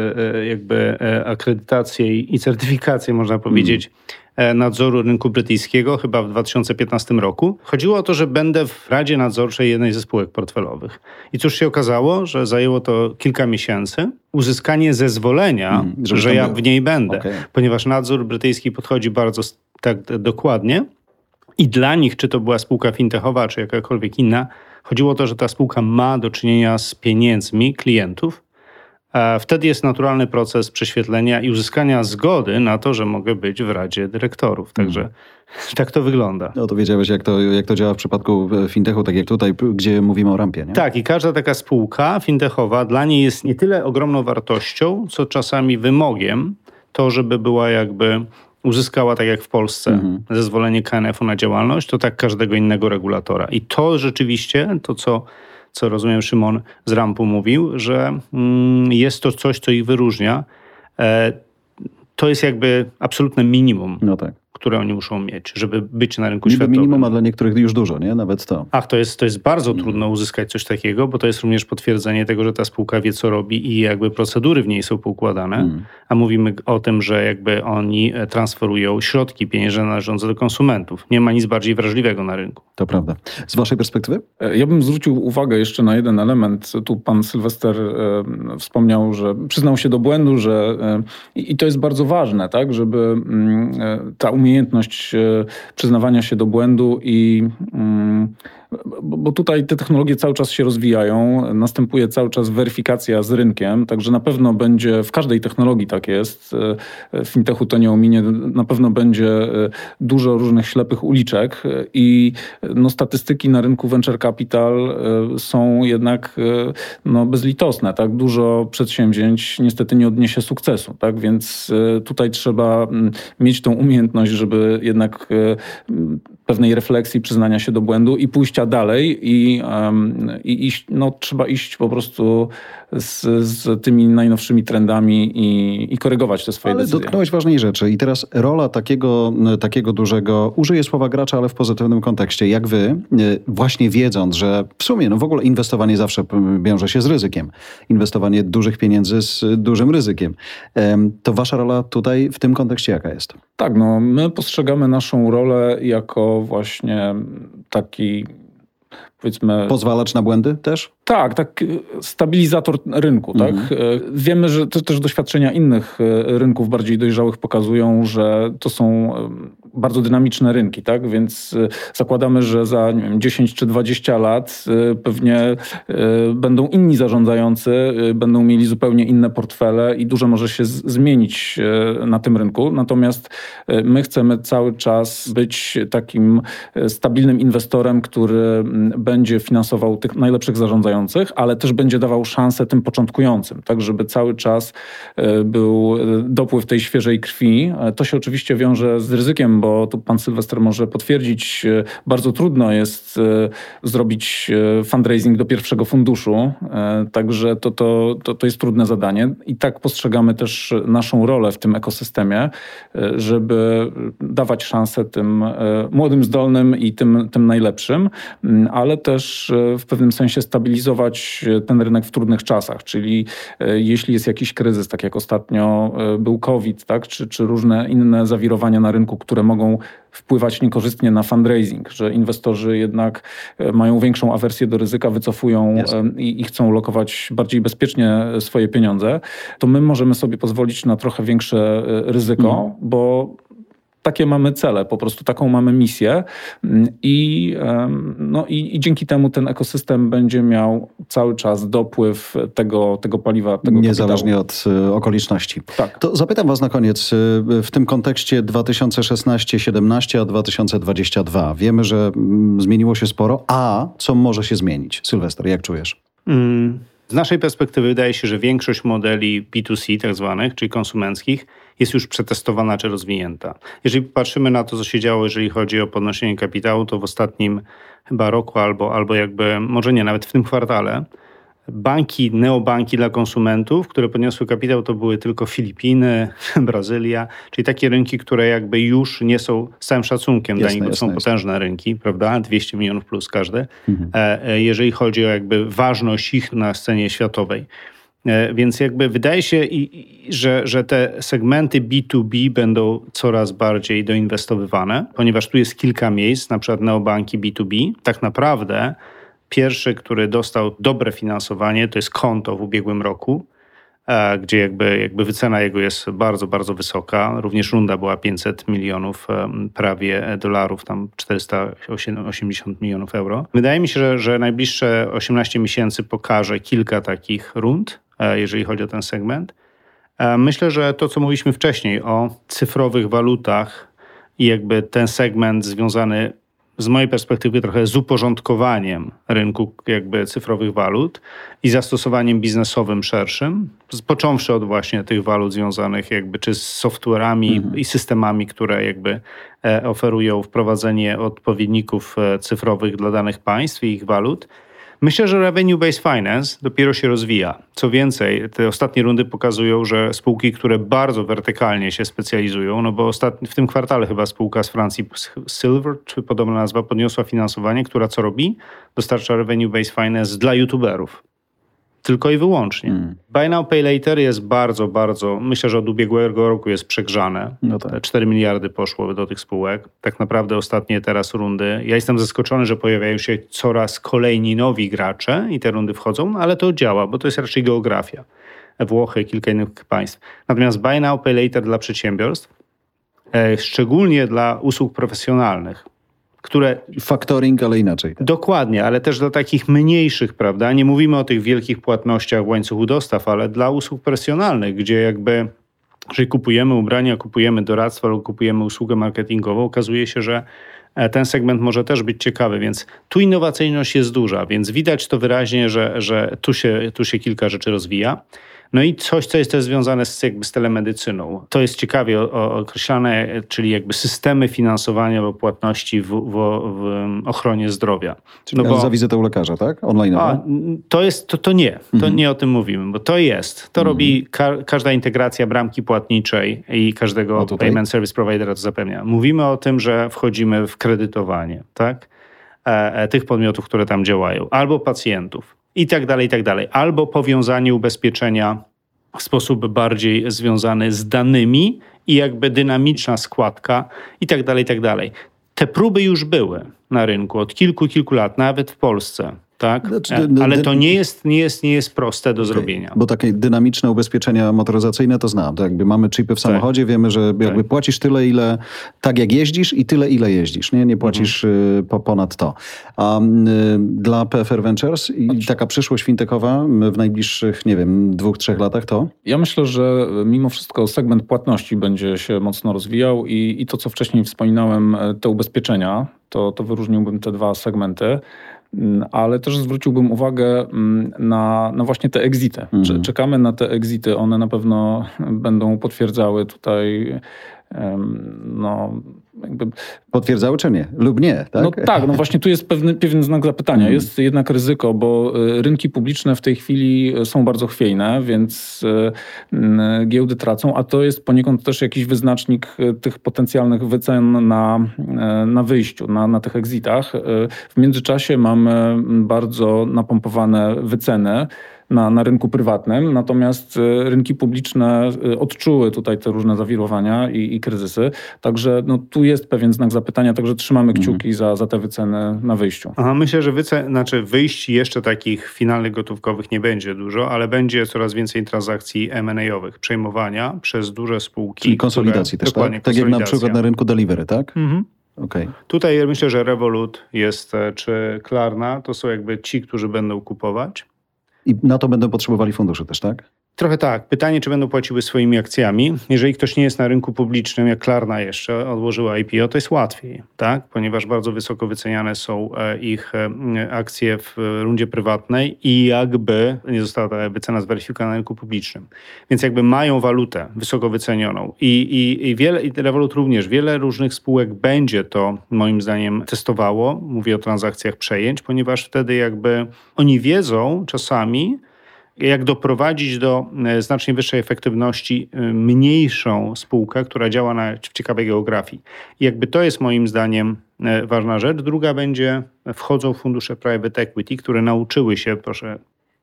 jakby akredytację i certyfikację, można powiedzieć, mm E, nadzoru rynku brytyjskiego chyba w 2015 roku. Chodziło o to, że będę w Radzie Nadzorczej jednej ze spółek portfelowych. I cóż się okazało, że zajęło to kilka miesięcy uzyskanie zezwolenia, mm, że ja w niej będę, okay. ponieważ nadzór brytyjski podchodzi bardzo tak dokładnie. I dla nich, czy to była spółka fintechowa, czy jakakolwiek inna, chodziło o to, że ta spółka ma do czynienia z pieniędzmi klientów, Wtedy jest naturalny proces prześwietlenia i uzyskania zgody na to, że mogę być w Radzie Dyrektorów. Także hmm. tak to wygląda. No to wiedziałeś, jak to, jak to działa w przypadku e, fintechu, tak jak tutaj, gdzie mówimy o rampie. Nie? Tak, i każda taka spółka fintechowa dla niej jest nie tyle ogromną wartością, co czasami wymogiem, to żeby była jakby uzyskała, tak jak w Polsce, mhm. zezwolenie KNF-u na działalność, to tak każdego innego regulatora. I to rzeczywiście, to co co rozumiem Szymon z Rampu mówił, że mm, jest to coś, co ich wyróżnia. E, to jest jakby absolutne minimum. No tak które oni muszą mieć, żeby być na rynku Niby światowym. minimum, a dla niektórych już dużo, nie? Nawet to. Ach, to jest, to jest bardzo mm. trudno uzyskać coś takiego, bo to jest również potwierdzenie tego, że ta spółka wie, co robi i jakby procedury w niej są poukładane, mm. a mówimy o tym, że jakby oni e, transferują środki pieniężne należące do konsumentów. Nie ma nic bardziej wrażliwego na rynku. To prawda. Z waszej perspektywy? E, ja bym zwrócił uwagę jeszcze na jeden element. Tu pan Sylwester e, wspomniał, że przyznał się do błędu, że e, i to jest bardzo ważne, tak, żeby mm, e, ta umiejętność e, przyznawania się do błędu i mm, bo tutaj te technologie cały czas się rozwijają, następuje cały czas weryfikacja z rynkiem, także na pewno będzie, w każdej technologii tak jest, w fintechu to nie ominie, na pewno będzie e, dużo różnych ślepych uliczek i no, statystyki na rynku venture capital e, są jednak e, no, bezlitosne, tak? Dużo przedsięwzięć niestety nie odniesie sukcesu, tak? Więc tutaj trzeba mm, mieć tą umiejętność, żeby jednak pewnej refleksji, przyznania się do błędu i pójścia dalej i, um, i iść, no, trzeba iść po prostu z, z tymi najnowszymi trendami i, i korygować te swoje ale decyzje. dotknąłeś ważnej rzeczy i teraz rola takiego, takiego dużego, użyję słowa gracza, ale w pozytywnym kontekście, jak wy, e, właśnie wiedząc, że w sumie no w ogóle inwestowanie zawsze wiąże się z ryzykiem. Inwestowanie dużych pieniędzy z dużym ryzykiem. To wasza rola tutaj w tym kontekście jaka jest? Tak, no my postrzegamy naszą rolę jako właśnie taki powiedzmy... Pozwalacz na błędy też? Tak, tak, stabilizator rynku. Tak? Mhm. Tak? Wiemy, że też doświadczenia innych e, rynków bardziej dojrzałych pokazują, że to są bardzo dynamiczne rynki, tak? Więc y, zakładamy, że za nie wiem, 10 czy 20 lat y, pewnie y, będą inni zarządzający, będą mieli zupełnie inne portfele i dużo może się zmienić na tym rynku. Natomiast my chcemy cały czas być takim stabilnym inwestorem, który mm, będzie finansował tych najlepszych zarządzających, ale też będzie dawał szansę tym początkującym, tak żeby cały czas był dopływ tej świeżej krwi. To się oczywiście wiąże z ryzykiem, bo tu pan Sylwester może potwierdzić, e, bardzo trudno jest e, zrobić e, fundraising do pierwszego funduszu, także to, to, to, to jest trudne zadanie. I tak postrzegamy też naszą rolę w tym ekosystemie, żeby dawać szansę tym młodym, zdolnym i tym, tym najlepszym, ale też w pewnym sensie stabilizować ten rynek w trudnych czasach, czyli jeśli jest jakiś kryzys, tak jak ostatnio był COVID, tak, czy, czy różne inne zawirowania na rynku, które mogą wpływać niekorzystnie na fundraising, że inwestorzy jednak e, mają większą awersję do ryzyka, wycofują i, i, chcą lokować bardziej bezpiecznie swoje pieniądze, to my możemy sobie pozwolić na trochę większe e, ryzyko, mm. bo takie mamy cele, po prostu taką mamy misję mm, i, no i, i, dzięki temu ten ekosystem będzie miał cały czas dopływ tego, tego paliwa. Tego Niezależnie kapitału. od y, okoliczności. Tak. To zapytam was na koniec, y, w tym kontekście 2016-17, a 2022. Wiemy, że mm, zmieniło się sporo, a co może się zmienić? Sylwester, jak czujesz? Mm. Z naszej perspektywy wydaje się, że większość modeli B2C, tak zwanych, czyli konsumenckich, jest już przetestowana czy rozwinięta. Jeżeli patrzymy na to, co się działo, jeżeli chodzi o podnoszenie kapitału, to w ostatnim chyba roku albo, albo jakby, może nie, nawet w tym kwartale, banki, neobanki dla konsumentów, które podniosły kapitał, to były tylko Filipiny, Brazylia, czyli takie rynki, które jakby już nie są z całym szacunkiem jasne, dla nich, bo są jasne. potężne rynki, prawda? 200 milionów plus każde, mhm. E, e, jeżeli chodzi o jakby ważność ich na scenie światowej. E, więc jakby wydaje się, że, że te segmenty B2B będą coraz bardziej doinwestowywane, ponieważ tu jest kilka miejsc, na przykład neobanki B2B. Tak naprawdę pierwszy, który dostał dobre finansowanie, to jest konto w ubiegłym roku, e, gdzie jakby, jakby wycena jego jest bardzo, bardzo wysoka. Również runda była 500 milionów prawie dolarów, tam 480 milionów euro. Wydaje mi się, że, że najbliższe 18 miesięcy pokaże kilka takich rund E, jeżeli chodzi o ten segment. E, myślę, że to, co mówiliśmy wcześniej o cyfrowych walutach i jakby ten segment związany z mojej perspektywy trochę z uporządkowaniem rynku jakby cyfrowych walut i zastosowaniem biznesowym szerszym, począwszy od właśnie tych walut związanych jakby czy z software'ami mhm. i systemami, które jakby e, oferują wprowadzenie odpowiedników cyfrowych dla danych państw i ich walut, Myślę, że revenue-based finance dopiero się rozwija. Co więcej, te ostatnie rundy pokazują, że spółki, które bardzo wertykalnie się specjalizują, no bo ostatni, w tym kwartale chyba spółka z Francji Silver, czy podobna nazwa, podniosła finansowanie, która co robi? Dostarcza revenue-based finance dla youtuberów. Tylko i wyłącznie. Hmm. Buy Now Pay Later jest bardzo, bardzo, myślę, że od ubiegłego roku jest przegrzane. No tak. 4 miliardy poszło do tych spółek. Tak naprawdę ostatnie teraz rundy. Ja jestem zaskoczony, że pojawiają się coraz kolejni nowi gracze i te rundy wchodzą, ale to działa, bo to jest raczej geografia. Włochy, kilka innych państw. Natomiast Buy Now Pay Later dla przedsiębiorstw, e, szczególnie dla usług profesjonalnych, które... Factoring, ale inaczej. Dokładnie, ale też dla takich mniejszych, prawda? Nie mówimy o tych wielkich płatnościach w łańcuchu dostaw, ale dla usług profesjonalnych, gdzie jakby jeżeli kupujemy ubrania, kupujemy doradztwo lub kupujemy usługę marketingową, okazuje się, że e, ten segment może też być ciekawy, więc tu innowacyjność jest duża, więc widać to wyraźnie, że, że tu, się, tu się kilka rzeczy rozwija. No i coś, co jest też związane z, jakby z telemedycyną. To jest ciekawie określane, czyli jakby systemy finansowania lub płatności w, w, w ochronie zdrowia. Czyli no bo, za wizytę u lekarza, tak? Online. A, to jest, to, to nie. To mhm. nie o tym mówimy, bo to jest. To mhm. robi ka każda integracja bramki płatniczej i każdego payment service providera to zapewnia. Mówimy o tym, że wchodzimy w kredytowanie, tak? E, e, tych podmiotów, które tam działają, albo pacjentów i tak dalej, i tak dalej. Albo powiązanie ubezpieczenia w sposób bardziej związany z danymi i jakby dynamiczna składka i tak dalej, i tak dalej. Te próby już były na rynku od kilku, kilku lat, nawet w Polsce. Tak? Znaczy, e, Ale to nie jest, nie jest, nie jest proste do okay. zrobienia. Bo takie dynamiczne ubezpieczenia motoryzacyjne to znam. To jakby mamy chipy w tak. samochodzie, tak. wiemy, że jakby tak. płacisz tyle, ile tak jak jeździsz i tyle, ile jeździsz. Nie, nie płacisz mhm. po, ponad to. A y, dla PFR Ventures i taka przyszłość fintechowa w najbliższych, nie wiem, dwóch, trzech latach to? Ja myślę, że mimo wszystko segment płatności będzie się mocno rozwijał i, i to, co wcześniej wspominałem, e, te ubezpieczenia, to, to wyróżniłbym te dwa segmenty. Mm, ale też zwróciłbym uwagę mm, na, na właśnie te exity. Mhm. Czekamy na te exity, one na pewno będą potwierdzały tutaj no, jakby... Potwierdzały czy nie? Lub nie, tak? No tak, no właśnie tu jest pewny, pewien znak zapytania. Mhm. Jest jednak ryzyko, bo y, rynki publiczne w tej chwili są bardzo chwiejne, więc y, y, giełdy tracą, a to jest poniekąd też jakiś wyznacznik tych potencjalnych wycen na, na wyjściu, na, na tych exitach. W międzyczasie mamy bardzo napompowane wyceny na, na rynku prywatnym, natomiast e, rynki publiczne e, odczuły tutaj te różne zawirowania i, i kryzysy. Także no, tu jest pewien znak zapytania, także trzymamy mhm. kciuki za, za te wyceny na wyjściu. Aha, myślę, że wycen, znaczy wyjść jeszcze takich finalnych gotówkowych nie będzie dużo, ale będzie coraz więcej transakcji M&A-owych, przejmowania przez duże spółki. Czyli konsolidacji które, też, tak? Tak jak na przykład na rynku delivery, tak? Mhm. Okay. Tutaj myślę, że Revolut jest, e, czy Klarna, to są jakby ci, którzy będą kupować. I na to będą potrzebowali funduszy też, tak? Trochę tak. Pytanie, czy będą płaciły swoimi akcjami. Jeżeli ktoś nie jest na rynku publicznym, jak Klarna jeszcze odłożyła IPO, to jest łatwiej, tak? ponieważ bardzo wysoko wyceniane są e, ich e, akcje w rundzie prywatnej i jakby nie została ta wycena zweryfikowana na rynku publicznym. Więc jakby mają walutę wysoko wycenioną i, i, i wiele, i Revolut również, wiele różnych spółek będzie to moim zdaniem testowało. Mówię o transakcjach przejęć, ponieważ wtedy jakby oni wiedzą czasami, jak doprowadzić do e, znacznie wyższej efektywności e, mniejszą spółkę, która działa na, w ciekawej geografii. I jakby to jest moim zdaniem e, ważna rzecz. Druga będzie, wchodzą fundusze private equity, które nauczyły się, proszę,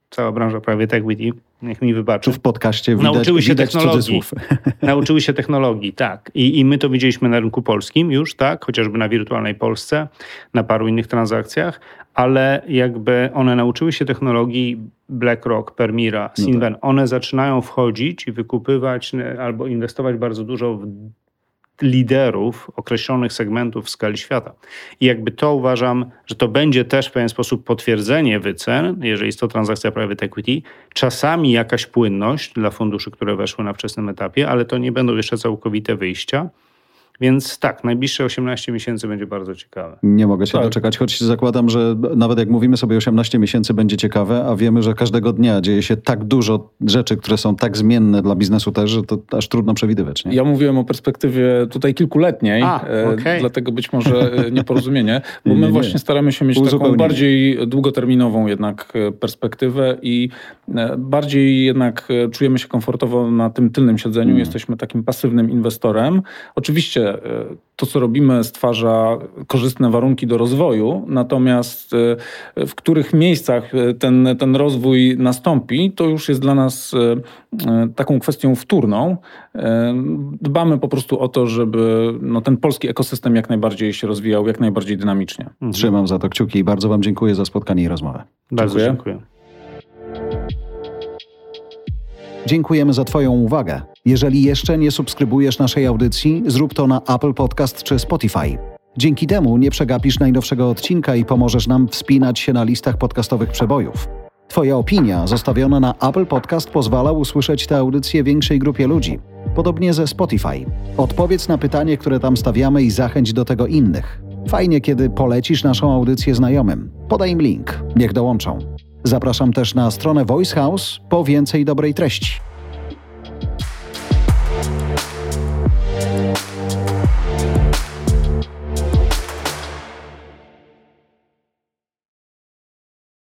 cała branża private equity, niech mi wybaczy. Tu w podcaście widać, nauczyły się widać technologii. nauczyły się technologii, tak. I, I my to widzieliśmy na rynku polskim już, tak, chociażby na wirtualnej Polsce, na paru innych transakcjach, ale jakby one nauczyły się technologii BlackRock, Permira, Sinven, no tak. one zaczynają wchodzić i wykupywać albo inwestować bardzo dużo w liderów określonych segmentów w skali świata. I jakby to uważam, że to będzie też w pewien sposób potwierdzenie wycen, jeżeli jest to transakcja private equity, czasami jakaś płynność dla funduszy, które weszły na wczesnym etapie, ale to nie będą jeszcze całkowite wyjścia. Więc tak, najbliższe 18 miesięcy będzie bardzo ciekawe. Nie mogę się tak. doczekać, choć zakładam, że nawet jak mówimy sobie 18 miesięcy będzie ciekawe, a wiemy, że każdego dnia dzieje się tak dużo rzeczy, które są tak zmienne dla biznesu też, że to aż trudno przewidywać. Nie? Ja mówiłem o perspektywie tutaj kilkuletniej, a, okay. dlatego być może e, nieporozumienie, bo my nie, nie. właśnie staramy się mieć taką bardziej długoterminową jednak e, perspektywę i e, bardziej jednak czujemy się komfortowo na tym tylnym siedzeniu. Hmm. Jesteśmy takim pasywnym inwestorem. Oczywiście to, co robimy, stwarza korzystne warunki do rozwoju, natomiast e, w których miejscach e, ten, ten rozwój nastąpi, to już jest dla nas e, taką kwestią wtórną. Dbamy po prostu o to, żeby no, ten polski ekosystem jak najbardziej się rozwijał, jak najbardziej dynamicznie. Trzymam za to kciuki i bardzo Wam dziękuję za spotkanie i rozmowę. Bardzo dziękuję. dziękuję. Dziękujemy za Twoją uwagę. Jeżeli jeszcze nie subskrybujesz naszej audycji, zrób to na Apple Podcast czy Spotify. Dzięki temu nie przegapisz najnowszego odcinka i pomożesz nam wspinać się na listach podcastowych przebojów. Twoja opinia zostawiona na Apple Podcast pozwala usłyszeć tę audycję większej grupie ludzi. Podobnie ze Spotify. Odpowiedz na pytanie, które tam stawiamy i zachęć do tego innych. Fajnie, kiedy polecisz naszą audycję znajomym. Podaj im link, niech dołączą. Zapraszam też na stronę Voice House po więcej dobrej treści.